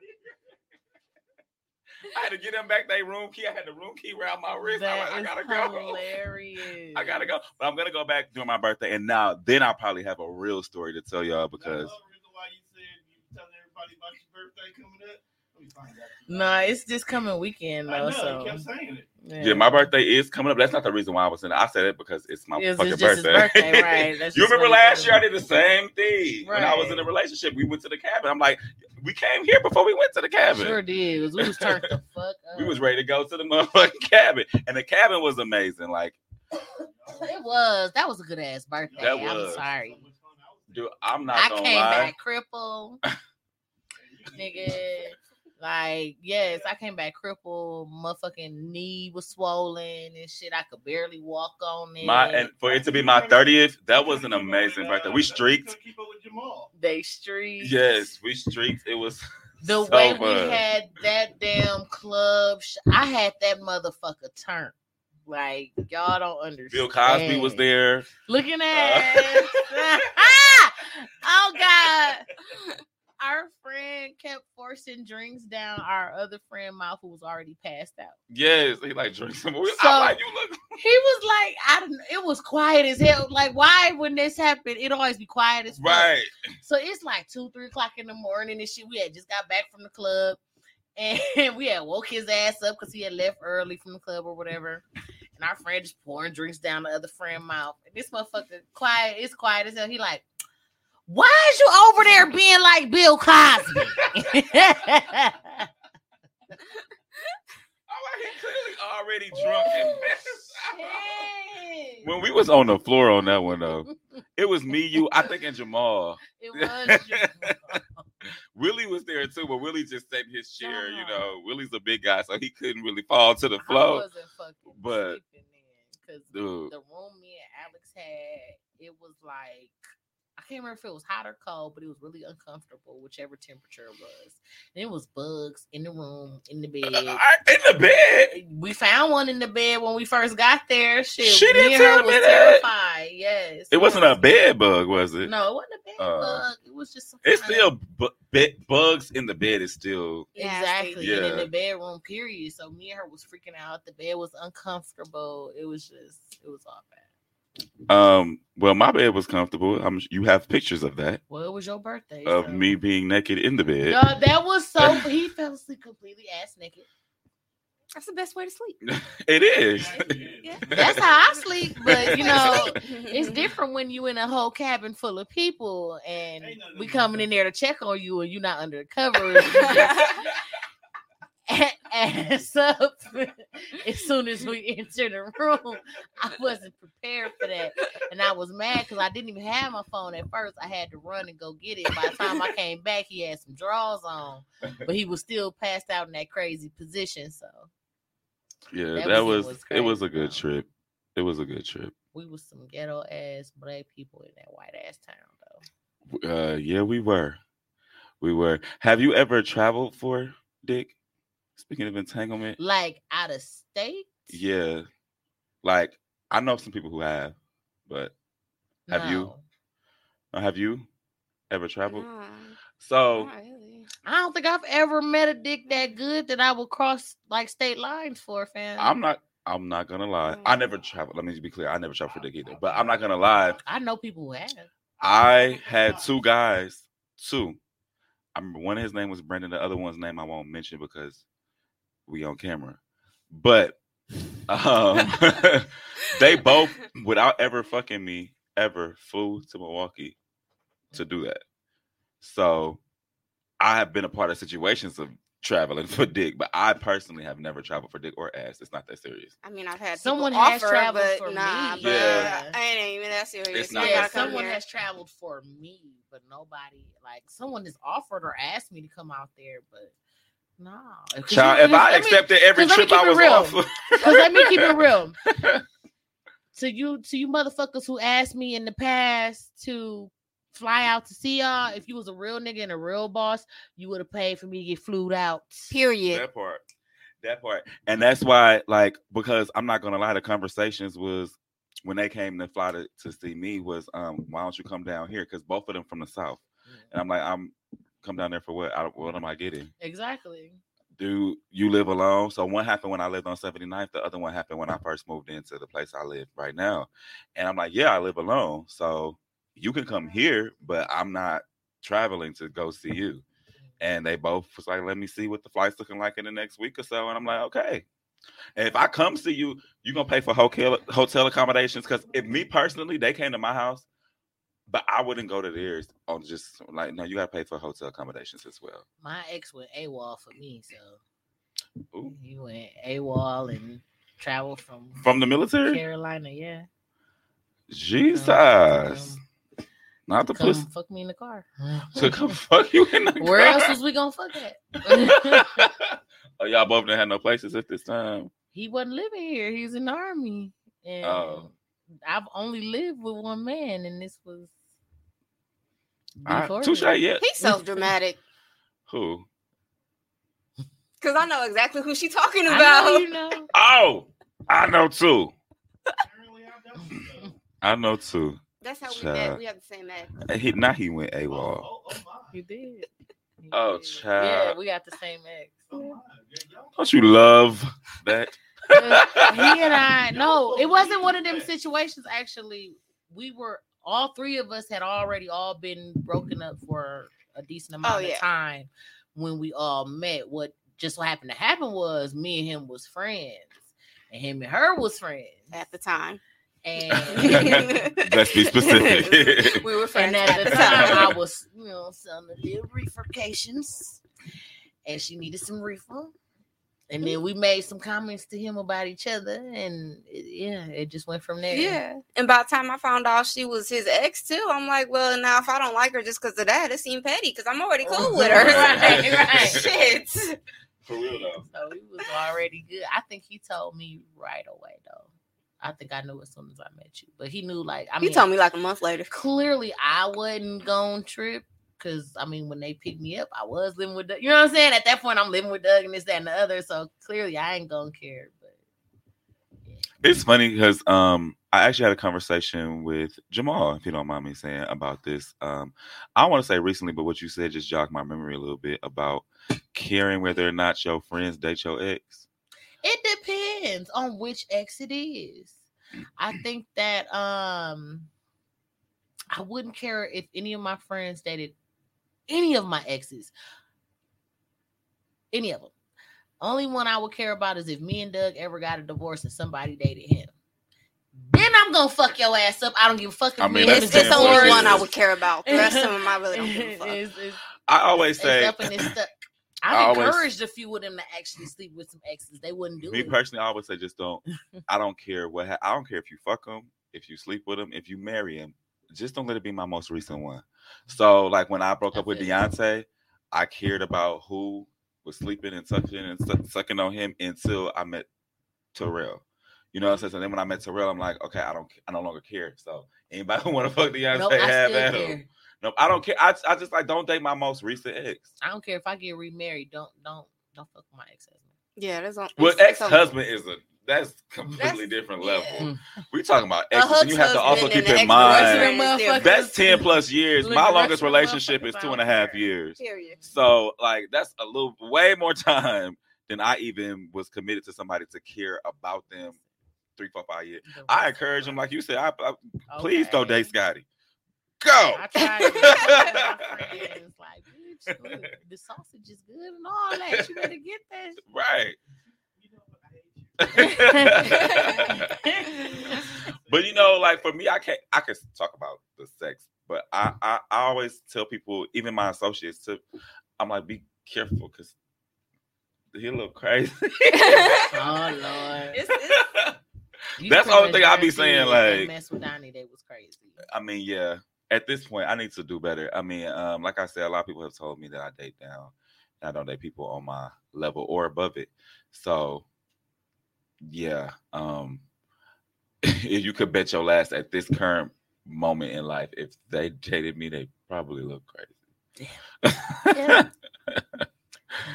I had to get them back their room key. I had the room key around my wrist. I'm like, That I is gotta go. hilarious. I gotta go. But I'm gonna go back during my birthday, and now then I'll probably have a real story to tell y'all because That's the reason why you said you telling everybody about your birthday coming up. Let me find out. Nah, it's this coming weekend I though. know, so you kept saying it. yeah. my birthday is coming up. That's not the reason why I was in it. I said it because it's my It's- fucking it's just his birthday. birthday, right. That's you just remember last year I did the same thing when I was in a relationship. We went to the cabin. I'm like, we came here before we went to the cabin. Sure did. We was turned the fuck up. We was ready to go to the motherfucking cabin, and the cabin was amazing. Like, It was. That was a good ass birthday. That I'm sorry. dude, I'm not I came lie. back crippled, nigga. Like, yes, I came back crippled. Motherfucking knee was swollen and shit. I could barely walk on it. My and for it to be my 30th, that was an amazing birthday. We streaked. Keep up with Jamal. they streaked. Yes, we streaked. It was The so way we fun. had that damn club, sh- I had that motherfucker turned. Like y'all don't understand. Bill Cosby was there. Looking Uh, at. oh God. Our friend kept forcing drinks down our other friend mouth who was already passed out. Yes, he like drinks some. more. So- like, you look. He was like, I don't it was quiet as hell. Like, why when this happened, it always be quiet as fuck. Right. So it's like two, three o'clock in the morning and shit. We had just got back from the club and we had woke his ass up because he had left early from the club or whatever. And our friend just pouring drinks down the other friend mouth. And this motherfucker quiet, it's quiet as hell. He like, why is you over there being like Bill Cosby? I'm oh, he clearly already drunk and passed When we was on the floor on that one though, it was me, you, I think, and Jamal. it was just Willie was there too, but Willie just sat his chair. You know, Willie's a big guy, so he couldn't really fall to the floor. but- sleeping because Dude, the room me and Alex had, it was like I can't remember if it was hot or cold, but it was really uncomfortable, whichever temperature it was. And it was bugs in the room, in the bed. I- in the bed. we found one in the bed when we first got there. Shit, She me didn't and her was that. terrified. Yes, It wasn't a bed bug, was it? No, it wasn't a bed Uh, bug. It was just some It's still bu- be- bugs in the bed. Is still Exactly. And in the bedroom, period. So me and her was freaking out. The bed was uncomfortable. It was just, it was all bad. Um. Well, my bed was comfortable. I'm. You have pictures of that Well, it was your birthday. of so- me being naked in the bed. No, that was so. He fell asleep completely ass naked. That's the best way to sleep. it is. Yeah. That's how I sleep. But you know, it's it's different when you in a whole cabin full of people and we to coming in there to check on you and you're not under the covers. You just ass up as soon as we entered the room. I wasn't prepared for that. And I was mad because I didn't even have my phone at first. I had to run and go get it. By the time I came back, he had some drawers on, but he was still passed out in that crazy position. So Yeah, That that, was- was, it was a good trip. It was a good trip. we was some ghetto ass black people in that white ass town though. Uh yeah, we were. We were. Have you ever traveled for Dick? Speaking of entanglement. Like out of state? Yeah. Like I know some people who have, but Have you? No. uh, have you ever traveled? Nah, So really. I don't think I've ever met a dick that good that I would cross like state lines for, fam. I'm not I'm not gonna lie. I never traveled. Let me be clear. I never traveled for Dick either. But I'm not gonna lie. I know people who have. I had two guys, two. I remember one of his name was Brendan. The other one's name I won't mention because we on camera. But um, they both, without ever fucking me, ever flew to Milwaukee to do that. So I have been a part of situations of traveling for dick, but I personally have never traveled for dick or ass. It's not that serious. I mean, I've had Someone has offer, traveled but for nah, me. but Yeah. I ain't even that serious. It's not yeah, gotta someone has traveled for me, but nobody like someone has offered or asked me to come out there, but no. Child, if I accepted every 'cause let me trip I was real. off, Because let me keep it real. to you to you motherfuckers who asked me in the past to fly out to see y'all, if you was a real nigga and a real boss, you would have paid for me to get flued out. Period. That part. That part. And that's why, like, because I'm not gonna lie, the conversations was when they came to fly to, to see me was um, why don't you come down here? Because both of them from the south. And I'm like, I'm come down there for what? I, what am I getting? Exactly. Do you live alone? So one happened when I lived on 79th. The other one happened when I first moved into the place I live right now. And I'm like, yeah, I live alone. So you can come here, but I'm not traveling to go see you. And they both was like, let me see what the flight's looking like in the next week or so. And I'm like, okay. And if I come see you, you're gonna pay for hotel hotel accommodations. Cause if me personally, they came to my house, but I wouldn't go to theirs on just like no, you gotta pay for hotel accommodations as well. My ex went AWOL for me, so Ooh. he went AWOL and traveled from From the military? Carolina, yeah. Jesus. Um, Not the pussy. fuck me in the car. To come fuck you in the Where else car. was we gonna fuck at? oh, y'all both didn't have no places at this time. he wasn't living here. He was in the army, and Oh. I've only lived with one man, and this was touche, that. yeah. He's self dramatic. Who? Cause I know exactly who she's talking I about. know you know. Oh, I know too. I know. Too. That's how we met. We have the same ex. Uh, he now he went Oh, AWOL. oh, oh, my. You did. You Oh, did. child. Yeah, we got the same ex. Oh, my. Yeah, y'all- Don't you love that? he and I no, it wasn't one of them situations. Actually, we were all three of us had already all been broken up for a decent oh, amount Oh, of time when we all met. What just so happened to happen was me and him was friends, and him and her was friends. At the time. And Let's be specific. we were friends and at the time, I was, you know, selling the little reefercations, and she needed some reefer. And then we made some comments to him about each other, and it, yeah, it just went from there. Yeah. And by the time I found out she was his ex too, I'm like, well, now if I don't like her just because of that, it seemed petty because I'm already cool with her. Right, right. Shit. For real though. So he was already good. I think he told me right away though. I think I knew as soon as I met you, but he knew like I He mean, told me like a month later. clearly I wasn't going trip because I mean when they picked me up, I was living with Doug. You know what I'm saying? At that point, I'm living with Doug and this, that, and the other. So clearly I ain't gonna care. But yeah. It's funny because um I actually had a conversation with Jamal, if you don't mind me saying about this. Um I want to say recently, but what you said just jogged my memory a little bit about caring whether or not your friends date your ex. it depends on which ex it is. I think that um I wouldn't care if any of my friends dated any of my exes. Any of them. Only one I would care about is if me and Doug ever got a divorce and somebody dated him. Then I'm gonna fuck your ass up. I don't give a fuck. If I me mean, and It's, that's is it's only plus one I would care about. The rest of them I really don't give a fuck. It's- it's- I always say up and it's stuck. I I've always- encouraged a few of them to actually sleep with some exes. They wouldn't do me it. Me personally, I always say just don't. I don't care what. Ha- I don't care if you fuck them, if you sleep with them, if you marry him. Just don't let it be my most recent one. So, like when I broke up with feel you. Deontay, I cared about who was sleeping and sucking and su- sucking on him until I met Terrell. You know what I'm saying? So then when I met Terrell, I'm like, okay, I don't, I no longer care. So anybody who want to fuck Deontay, Nope, I have at care. him. Nope, I don't care. I, I just like don't date my most recent ex. I don't care if I get remarried. Don't don't don't fuck with my ex husband. Yeah, that's on. Well, ex husband is a that's completely different level. yeah. We talking about exes, and you have to also keep in mind ex-boyfriend is different. that's ten plus years. My longest rest of the relationship is motherfuckers two and a out half there. years. Period. So like that's a little way more time than I even was committed to somebody to care about them three, four, five years. I encourage of them, them. like you said, I, I, please go Okay. date Scotty. Go. I tried to tell my friends, like, bitch, look, the sausage is good and all that. You better get that. right. You know what? I hate you. but you know, like for me, I can't. I can talk about the sex, but I, I, I always tell people, even my associates, to, I'm like, be careful because he a little crazy. Oh Lord. It's, it's, You That's the pretty only thing much I be saying, like- mess with Donnie, they was crazy. I mean, yeah. At this point, I need to do better. I mean, um, like I said, a lot of people have told me that I date down. and I don't date people on my level or above it. So, yeah. Um, if you could bet your last at this current moment in life, if they dated me, they probably look crazy. Yeah.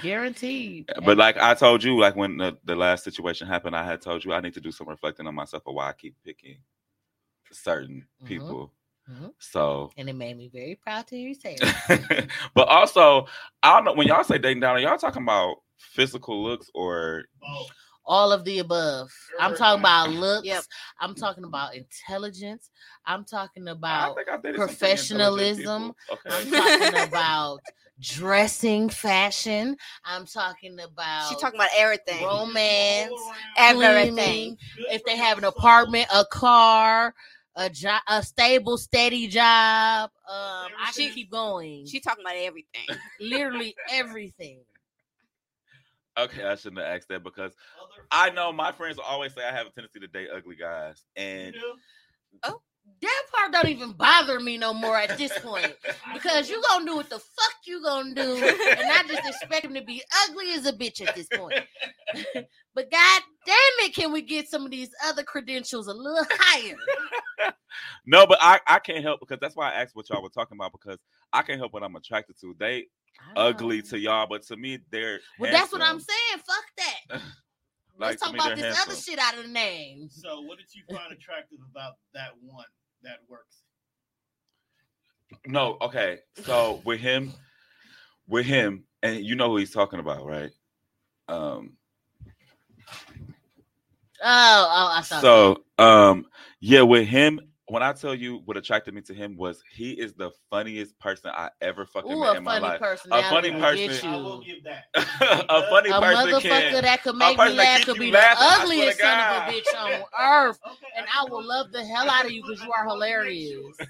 Guaranteed. but like I told you, like when the, the last situation happened, I had told you I need to do some reflecting on myself of why I keep picking certain Mhm. people. Mhm. So, and it made me very proud to hear you say it. but also, I don't know when y'all say dating down, are y'all talking about physical looks or Oh, all of the above. I'm talking about looks. Yep. I'm talking about intelligence. I'm talking about think I dated some pretty intelligent professionalism. people. I'm talking about dressing fashion. I'm talking about she's talking about everything. romance, Everything. cleaning, if they have an apartment, a car, a job, a stable, steady job. Um, I She- can keep going. She talking about everything. literally everything. Okay, I shouldn't have asked that because I know my friends always say I have a tendency to date ugly guys, and oh, That part don't even bother me no more at this point because you gonna do what the fuck you gonna do, and I just expect him to be ugly as a bitch at this point. but god damn it, can we get some of these other credentials a little higher? no, but I I can't help because that's why I asked what y'all were talking about because I can't help what I'm attracted to. They I ugly to y'all, but to me they're Well, that's what I'm saying. Fuck that. Like, Let's talk me, about they're this other shit out of the name. So, what did you find attractive about that one that works? No, okay. So with him, with him, and you know who he's talking about, right? Um. Oh, oh, I saw. that. So, um, yeah, with him, when I tell you what attracted me to him was he is the funniest person I ever fucking Ooh, met in my life. A funny person- I will give that. a funny A person A motherfucker can. that could make me laugh could be laughing, the ugliest son of a bitch on earth, Okay, and just I will love the hell out of you because you are hilarious.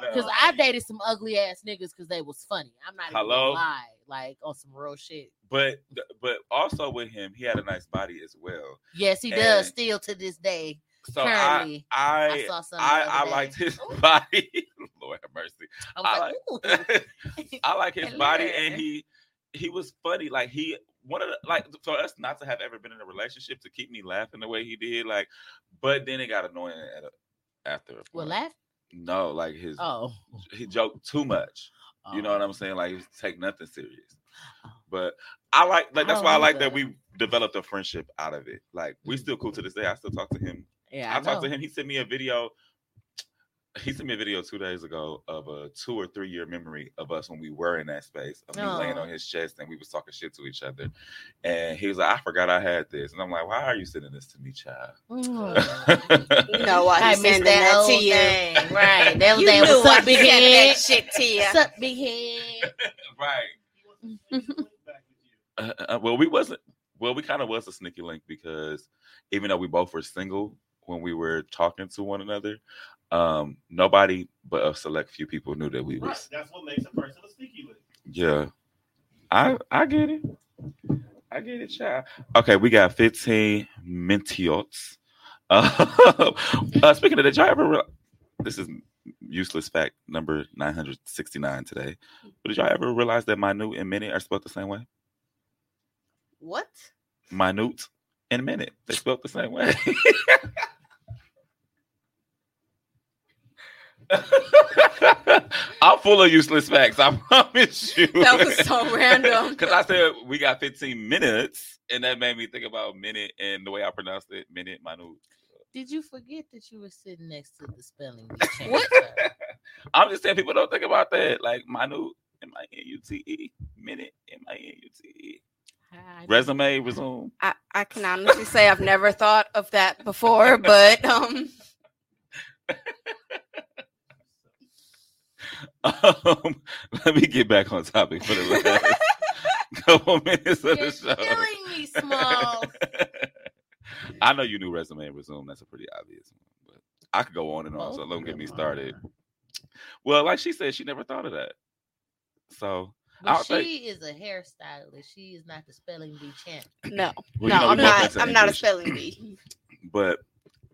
Because No. I dated some ugly ass niggas because they was funny. I'm not even Hello? gonna lie, like on some real shit. But but also with him, he had a nice body as well. Yes, he And- does still to this day. So I I I. I, I liked his body. Lord have mercy. I I like. I like his body, and he he was funny. Like he one of the like for us not to have ever been in a relationship to keep me laughing the way he did. Like, but then it got annoying at a, after. A Well, laugh. No, like his Oh, he joked too much. You know Oh. what I'm saying? Like he take nothing serious. Oh. But I like like that's don't why I like that either. we developed a friendship out of it. Like we still cool to this day. I still talk to him Yeah, I, I, talked to him. He sent me a video. He sent me a video two days ago of a two or three year memory of us when we were in that space of me laying on his chest and we was talking shit to each other. And he was like, I forgot I had this. And I'm like, why are you sending this to me, child? Mm. You know why I he's sending that, old to you. thing. Right. That was You that. knew What's up, he big head? that shit to you. What's up, big head? right. Uh, uh, well, we wasn't. Well, we kind of was a sneaky link because even though we both were single when we were talking to one another, um, nobody but a select few people knew that we Right, was that's what makes a person a sneaky link. Yeah. I I get it. I get it, child. Okay, we got 15 Mentiots. Uh, uh, speaking of that, y'all ever re- this is useless fact number 969 today. But did y'all ever realize that minute and minute are spelled the same way? What? Minute and minute. They spelled the same way. I'm full of useless facts. I promise you. That was so random. Because I said we got 15 minutes, and that made me think about minute and the way I pronounced it, minute, minute. Did you forget that you were sitting next to the spelling bee change? What? I'm just saying people don't think about that. Like minute, M I N U T E, minute, M I N U T E. I- Resume, resume. I, I can honestly say I've never thought of that before, but um, Um, let me get back on topic for the last couple minutes of You're the show. killing me, Smalls. I know you knew resume and resume. That's a pretty obvious one, but I could go on and on. Both So of don't get them me are. started. Well, like she said, she never thought of that. So I But don't think- she is a hairstylist. She is not the spelling bee champ. no, well, you no, know, I'm not. I'm not a spelling bee. But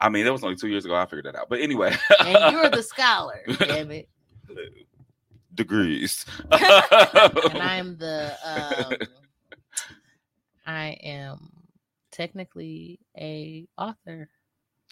I mean, that was only two years ago. I figured that out. But anyway, And you're the scholar, damn it. Degrees. And I'm the um I am technically a author.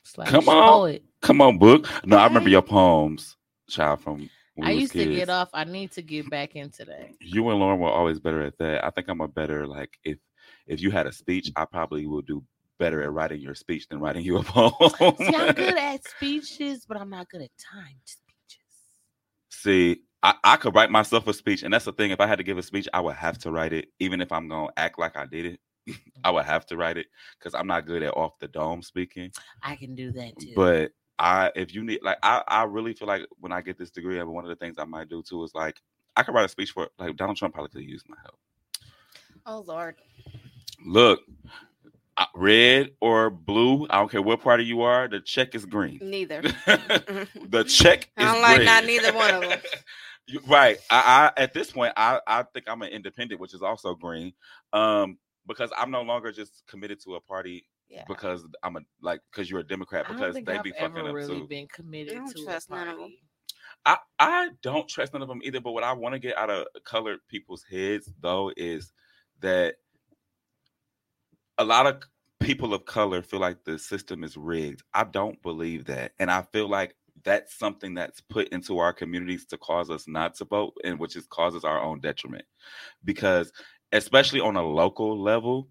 Slash Come on. poet. Come on, book. No, I remember your poems, child. From when I used to get off. I need to get back into that. You and Lauren were always better at that. I think I'm a better like if if you had a speech, I probably will do better at writing your speech than writing you a poem. See, I'm good at speeches, but I'm not good at timed. See, I, I could write myself a speech, and that's the thing. If I had to give a speech, I would have to write it, even if I'm gonna act like I did it. I would have to write it because I'm not good at off the dome speaking. I can do that too. But I, if you need, like, I, I really feel like when I get this degree, I mean, one of the things I might do too is like, I could write a speech for like Donald Trump probably could use my help. Oh Lord. Look, red or blue, I don't care what party you are, the check is green. Neither. the check I is don't like green. not neither one of them. right. I, I at this point, I, I think I'm an independent, which is also green. Um, because I'm no longer just committed to a party Yeah. because I'm a like because you're a Democrat because they I've be fucking ever up really too. been committed I don't to a trust none of 'em. party. I, I don't trust none of them either. But what I want to get out of colored people's heads though is that a lot of people of color feel like the system is rigged. I don't believe that. And I feel like that's something that's put into our communities to cause us not to vote and which is causes our own detriment. Because especially on a local level,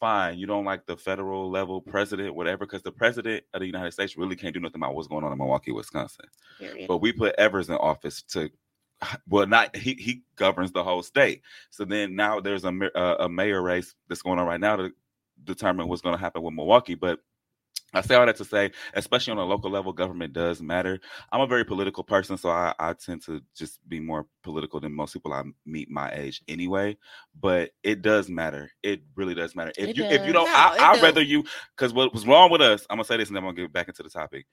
fine, you don't like the federal level president, whatever, because the president of the United States really can't do nothing about what's going on in Milwaukee, Wisconsin. Period. But we put Evers in office to, well, not he he governs the whole state. So then now there's a uh, a mayor race that's going on right now to determine what's going to happen with Milwaukee. But I say all that to say, especially on a local level, government does matter. I'm a very political person, so I, I tend to just be more political than most people I meet my age anyway. But it does matter. It really does matter. If It you if you don't, No, I, I'd rather you because what was wrong with us. I'm gonna say this and then I'm gonna get back into the topic.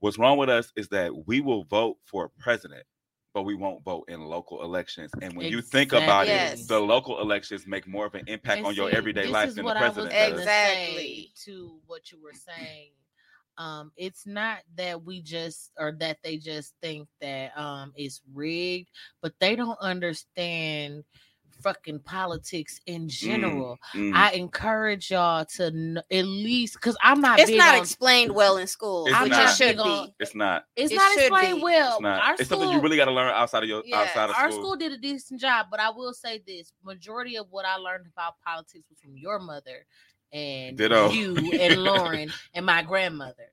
What's wrong with us is that we will vote for a president, but we won't vote in local elections. And when you think about Exactly. it, the local elections make more of an impact And on your everyday life than the what I was president does. Exactly. to what you were saying. Um, it's not that we just or that they just think that um it's rigged, but they don't understand fucking politics in general. Mm. I encourage y'all to kn- at least because I'm not. It's not on- explained well in school, It's which not. it should Big on- be. it's not. It's It not should explained be. well. It's not. Our It's something you really got to learn outside of your Yeah. outside of our school. school did a decent job, but I will say this: majority of what I learned about politics was from your mother and Ditto. you and Lauren and my grandmother.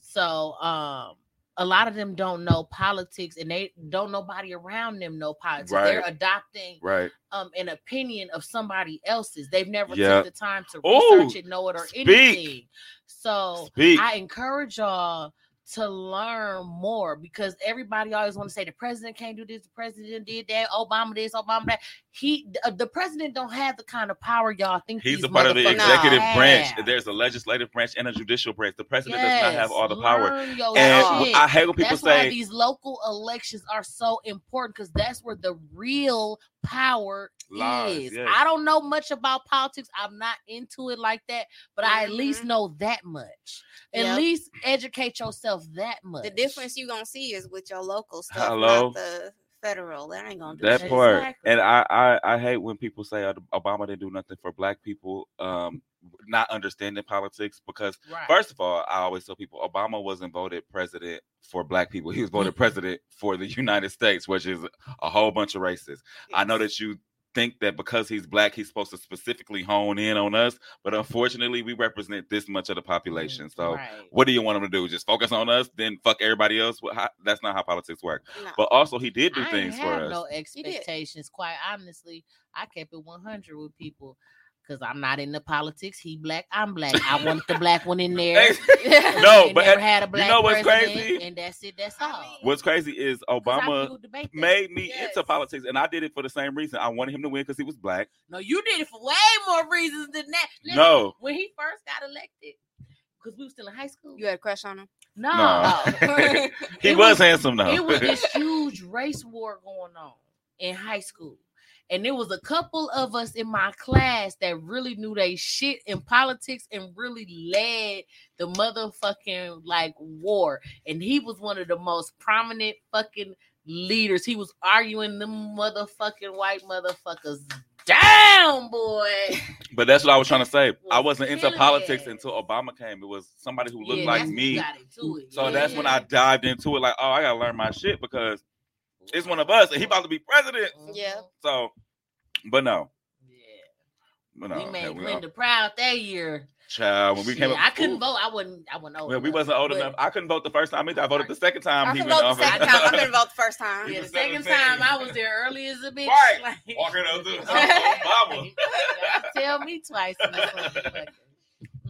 So, um, a lot of them don't know politics, and they don't nobody around them know politics. Right. They're adopting Right. um an opinion of somebody else's. They've never Yeah. took the time to Ooh, research it, know it, or speak. anything. So Speak. I encourage y'all to learn more because everybody always want to say the president can't do this, the president did that, Obama this, Obama that. He, uh, the president, don't have the kind of power y'all think He's a part of the executive have. branch. There's a legislative branch and a judicial branch. The president does not have all the power. And shit. I hate when people that's why say, these local elections are so important because that's where the real power Lies, is. yes. I don't know much about politics. I'm not into it like that, but I at least Mhm. know that much. At Yep. least educate yourself that much. The difference you're gonna see is with your local stuff, Hello? not the federal. That ain't gonna do that shit. part Exactly. and I, I i hate when people say uh, obama didn't do nothing for black people um not understanding politics because Right. first of all i always tell people obama wasn't voted president for black people he was voted president for the united states which is a whole bunch of races i know that you think that because he's black he's supposed to specifically hone in on us but unfortunately we represent this much of the population. Mm, so Right. what do you want him to do? Just focus on us then fuck everybody else? Well, how- that's not how politics work. No. but also he did do I ain't things for us. no expectations. Quite honestly, I kept it 100 with people because I'm not into politics. He black, I'm black. I want the black one in there. No, but never had a black know what's president, crazy? and that's it. That's all. What's crazy is Obama do debate that. made me Yes. into politics, and I did it for the same reason. I wanted him to win because he was black. No, you did it for way more reasons than that. Listen, No, when he first got elected, because we were still in high school. You had a crush on him? no, no, he was, was- handsome though. it was this huge race war going on in high school. And there was a couple of us in my class that really knew they shit in politics and really led the motherfucking like war. And he was one of the most prominent fucking leaders. He was arguing them motherfucking white motherfuckers down, boy. But that's what I was trying to say. I Was wasn't into politics it. until Obama came. It was somebody who looked Yeah, like me. got into it. So Yeah, that's when. I dived into it. Like, oh, I gotta learn my shit because it's one of us, and he about to be president. Yeah. So, but no, Yeah. but no. we made yeah, we- Linda proud that year. child, when we came, up, I couldn't Ooh. vote. I wasn't. I wasn't old. Well, we enough, wasn't old enough. I couldn't vote the first time. either. I voted the second time. I he can went vote the off. second time. I couldn't vote the first time. Yeah, the second 17. time I was there early as a bitch. Right. Like, Walking up to Tell me twice. in this motherfucker.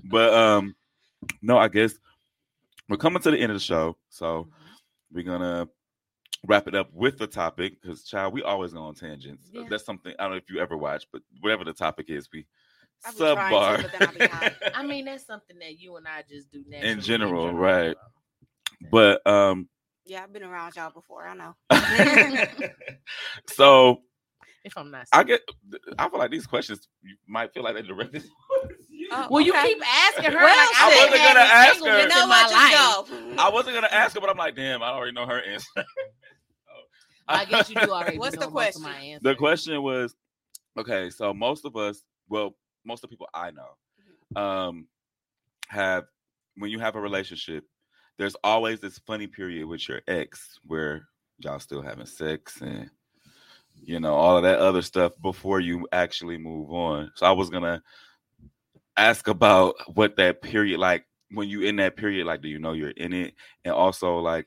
But um, no, I guess we're coming to the end of the show, so we're gonna wrap it up with the topic because, child, we always go on tangents. Yeah. That's something I don't know if you ever watch, but whatever the topic is, we sub bar to, subbar. but then I be hot. I mean, that's something that you and I just do naturally In general, right. but um, Yeah, I've been around y'all before. I know. so If I'm not, I get, I feel like these questions you might feel like they're directed. towards you. Oh, well, you keep asking her. Well, like, I been wasn't gonna ask her. You know in my what? life. Just go. I wasn't gonna ask her, but I'm like, damn, I already know her answer. I guess you do already. What's the question? My the question was okay so most of us well most of the people i know um have when you have a relationship there's always this funny period with your ex where y'all still having sex and you know all of that other stuff before you actually move on so i was gonna ask about what that period like when you in that period like do you know you're in it and also like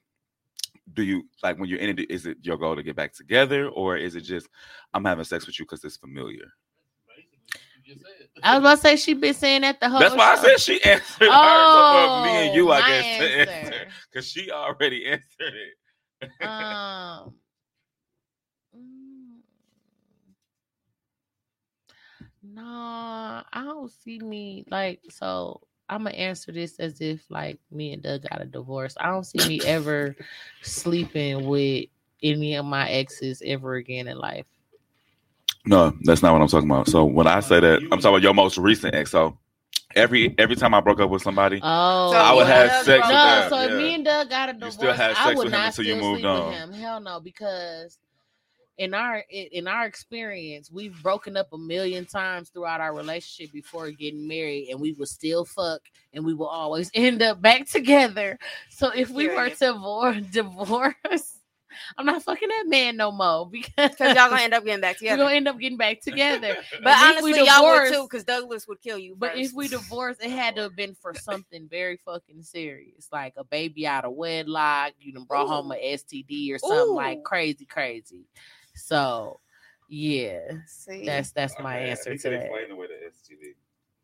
do you like when you're in it is it your goal to get back together or is it just i'm having sex with you because it's familiar I was about to say she been saying that the whole. that's why i said she answered Oh, me and you i guess to answer. answer because she already answered it um mm, no i don't see me like so i'm gonna answer this as if like me and doug got a divorce. I don't see me ever sleeping with any of my exes ever again in life. No that's not what i'm talking about. So when i say that i'm talking about your most recent ex. So every every time i broke up with somebody oh So I would have Doug sex broke with no them, so if yeah. me and doug got a You divorce. still had i would with him not until you still moved sleep on. with him. Hell no because in our in our experience, we've broken up a million times throughout our relationship before getting married, and we would still fuck, and we will always end up back together. So if we were to vor- divorce, I'm not fucking that man no more because y'all gonna end up getting back together. we're gonna end up getting back together. But And if we honestly, y'all would too, because Douglas would kill you. But if we divorce, it had to have been for something very fucking serious, like a baby out of wedlock. You done brought home a STD or something like crazy, crazy. So, yeah, See? that's that's my Okay, answer to that. explain away the STD.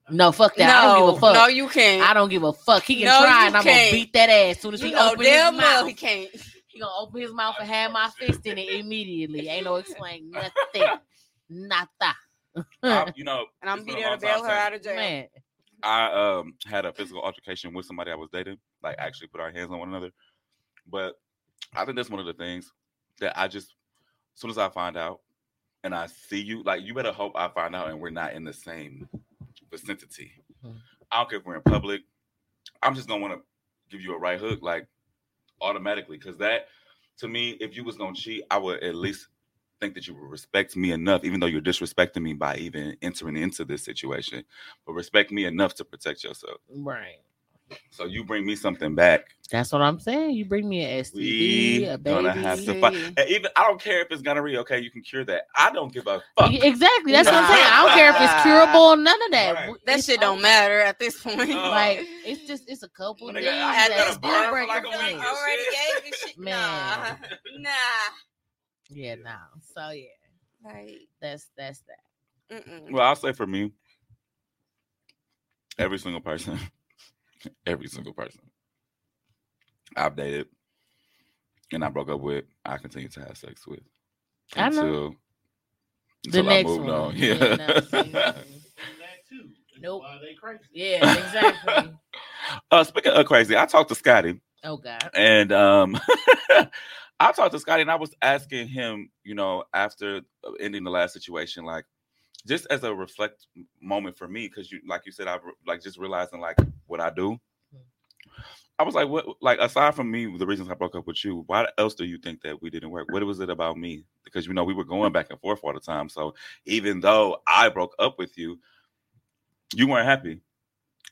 No, fuck that. I don't give a fuck. No, you can't. I don't give a fuck. He can No, try, and I'm gonna beat that ass as soon as you he know open his mouth. he can't. He gonna open his mouth and have my fist in it immediately. Ain't no explain nothing, nada. I- you know, And I'm it's be been a there to bail her out of jail. Man, I um had a physical altercation with somebody I was dating, like actually put our hands on one another. But I think that's one of the things that I just as soon as I find out and I see you, like you better hope I find out and we're not in the same vicinity. Mhm. I don't care if we're in public. I'm just gonna want to give you a right hook, like automatically, because that to me, if you was gonna cheat, I would at least think that you would respect me enough, even though you're disrespecting me by even entering into this situation, but respect me enough to protect yourself. right. So you bring me something back, That's what I'm saying. You bring me an STD, we a gonna have to fight. And even I don't care if it's gonorrhea. Okay, you can cure that. I don't give a fuck. Exactly. That's what I'm saying. I don't care if it's curable, none of that. Right. That It's shit don't matter at this point. Uh, Like it's just it's a couple When things they got- I that got a still burn for break like a week. feelings. already gave this shit. Man. Nah, nah. Yeah, no. So yeah, Like, that's that's that. mm-mm. Well, I'll say for me, every single person, every single person I've dated and I broke up with, I continue to have sex with I know. until The I next moved one. on. Yeah, Yeah. no, that too. Nope. Why they crazy? Yeah, exactly. uh, speaking of crazy, I talked to Scotty oh God. and um I talked to Scotty and I was asking him, you know, after ending the last situation, like just as a reflect moment for me, because you like you said, I like just realizing like what I do. I was like, what like aside from me, the reasons I broke up with you, why else do you think that we didn't work? What was it about me? Because you know, we were going back and forth all the time. So even though I broke up with you, you weren't happy.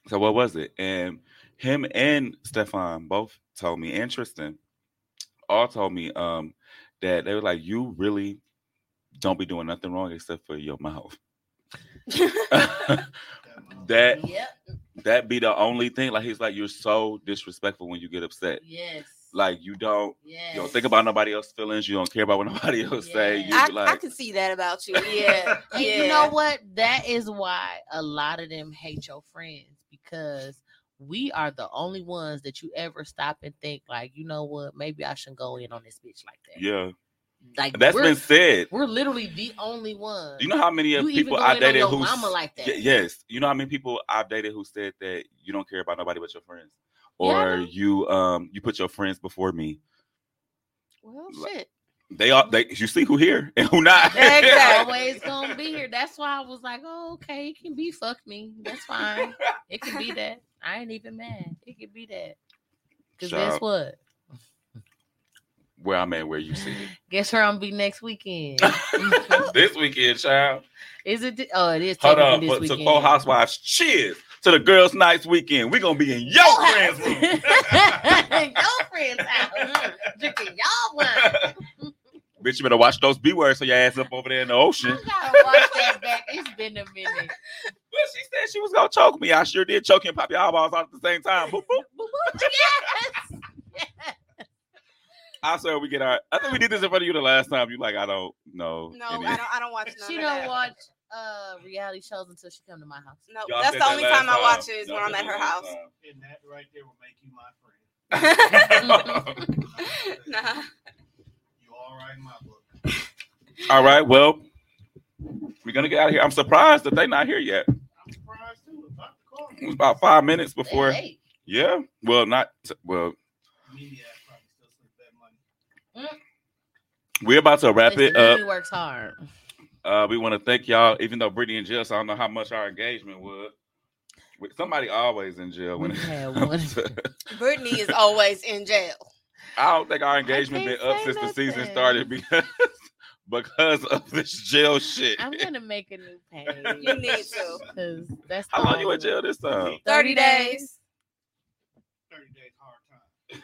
So what was it? And him and Stefan both told me, and Tristan all told me um that they were like, you really don't be doing nothing wrong except for your mouth. that Yep. that be the only thing. Like he's like, you're so disrespectful when you get upset. Yes. Like you don't Yes. you don't think about nobody else's feelings. You don't care about what nobody else say. You I, like, I can see that about you. Yeah. Yeah. you know what? That is why a lot of them hate your friends because we are the only ones that you ever stop and think like, you know what? Maybe I shouldn't go in on this bitch like that. yeah, Like that's been said. we're literally the only ones. You know how many of You people I dated who mama like that. Y- yes, you know how many people I've dated who said that you don't care about nobody but your friends, or know. you um you put your friends before me. well, Like- shit. They all they you see who here and who not. Exactly. always gonna be here. That's why I was like, oh, okay, it can be fuck me. That's fine. It can be that. I ain't even mad. It can be that. Cause guess what? Where I'm at, where you see it. Guess where I'm be next weekend. this weekend, child. is it? thi- Oh, it is. Hold on, this but to quote Housewives, cheers to the girls' nights weekend. We're gonna be in your friends' room. your friend's house. Drinking y'all wine. Bitch, you better watch those B words so your ass up over there in the ocean. I gotta watch that back. It's been a minute. Well, she said she was gonna choke me. I sure did choke you and pop your eyeballs out at the same time. Boop, boop. yes. I swear we get our. I think we did this in front of you the last time. You like, I don't know. No, any- I don't. I don't watch. None She of don't that. watch uh reality shows until she come to my house. No, Y'all that's the that only last time I watch it is Y'all when I'm at her house. last And that right there will make you my friend. nah. You all right in my book. All right, well, we're gonna get out of here. I'm surprised that they're not here yet. I'm surprised too. About It was about five minutes before. Yeah. Well, not well. Media probably still sleep that money. We're about to wrap listen, it up. He works hard. Uh, we want to thank y'all, even though Brittany in jail, so I don't know how much our engagement was. Somebody always in jail when it had to- Brittany is always in jail. I don't think our engagement been up say since the season started because because of this jail shit. I'm gonna make a new page. You need to. Cause that's How long you in jail this time? 30 days. 30 days hard time.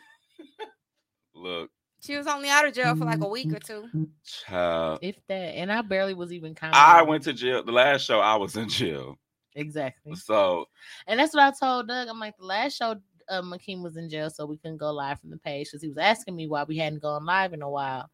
Look, She was only out of jail for like a week or two. child. If that, and I barely was even counting. I went to jail. The last show I was in jail. exactly, So and that's what I told Doug. I'm like, the last show, uh, McKean was in jail, so we couldn't go live from the page because he was asking me why we hadn't gone live in a while.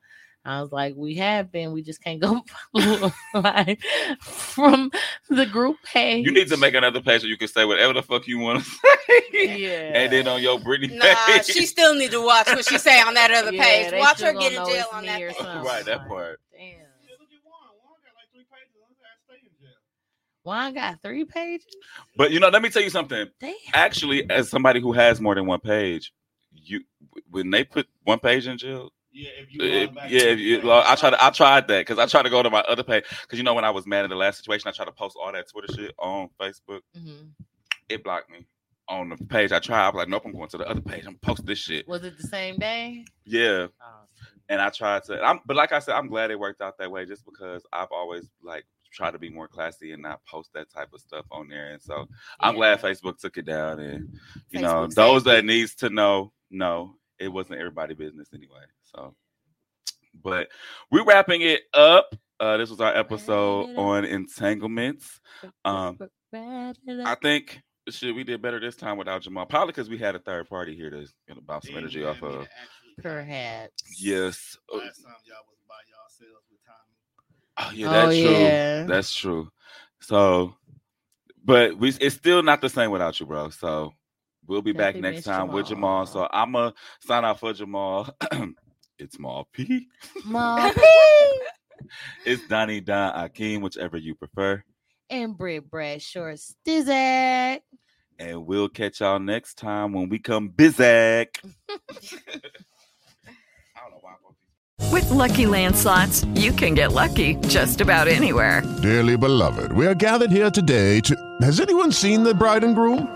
I was like, we have been, we just can't go live from the group page. you need to make another page so you can say whatever the fuck you want to say. yeah, And then on your Brittany Nah, page. she still need to watch what she say on that other Yeah, page. they Watch her get in jail on that page. right, that Like, part. Damn, Yeah, look at Juan. Juan got like three pages. Look at stay in jail. Juan got three pages. But you know, let me tell you something. Damn. Actually, as somebody who has more than one page, you when they put one page in jail, Yeah, if you If- log back yeah, if you, the I page, tried. To, I tried that because I tried to go to my other page because you know when I was mad at the last situation, I tried to post all that Twitter shit on Facebook. Mhm. It blocked me on the page. I tried. I was like, nope, I'm going to the other page. I'm gonna post this shit. Was it the same day? Yeah, Oh, and I tried to. I'm, but like I said, I'm glad it worked out that way, just because I've always like tried to be more classy and not post that type of stuff on there. And so I'm glad. Facebook took it down. And you know, those that needs to know, no, it wasn't everybody business anyway. So, but we're wrapping it up. Uh, this was our episode on entanglements. Um, I think shit we did better this time without Jamal, probably because we had a third party here to get about some then energy you off had me to of. actually- Perhaps. Yes. Oh, Last time y'all was by yourselves with Tommy. Oh, yeah, that's oh, true. yeah. That's true. So, but we it's still not the same without you, bro. So we'll be back next miss time with Jamal. Jamal. So I'ma sign out for Jamal. it's Maul P. Mom It's Donnie Don Akeem, whichever you prefer. and Britt Bradshaw Stizak. And we'll catch y'all next time when we come bizac. I don't know why I wrote these. With LuckyLand slots, you can get lucky just about anywhere. Dearly beloved, we are gathered here today to. Has anyone seen the bride and groom?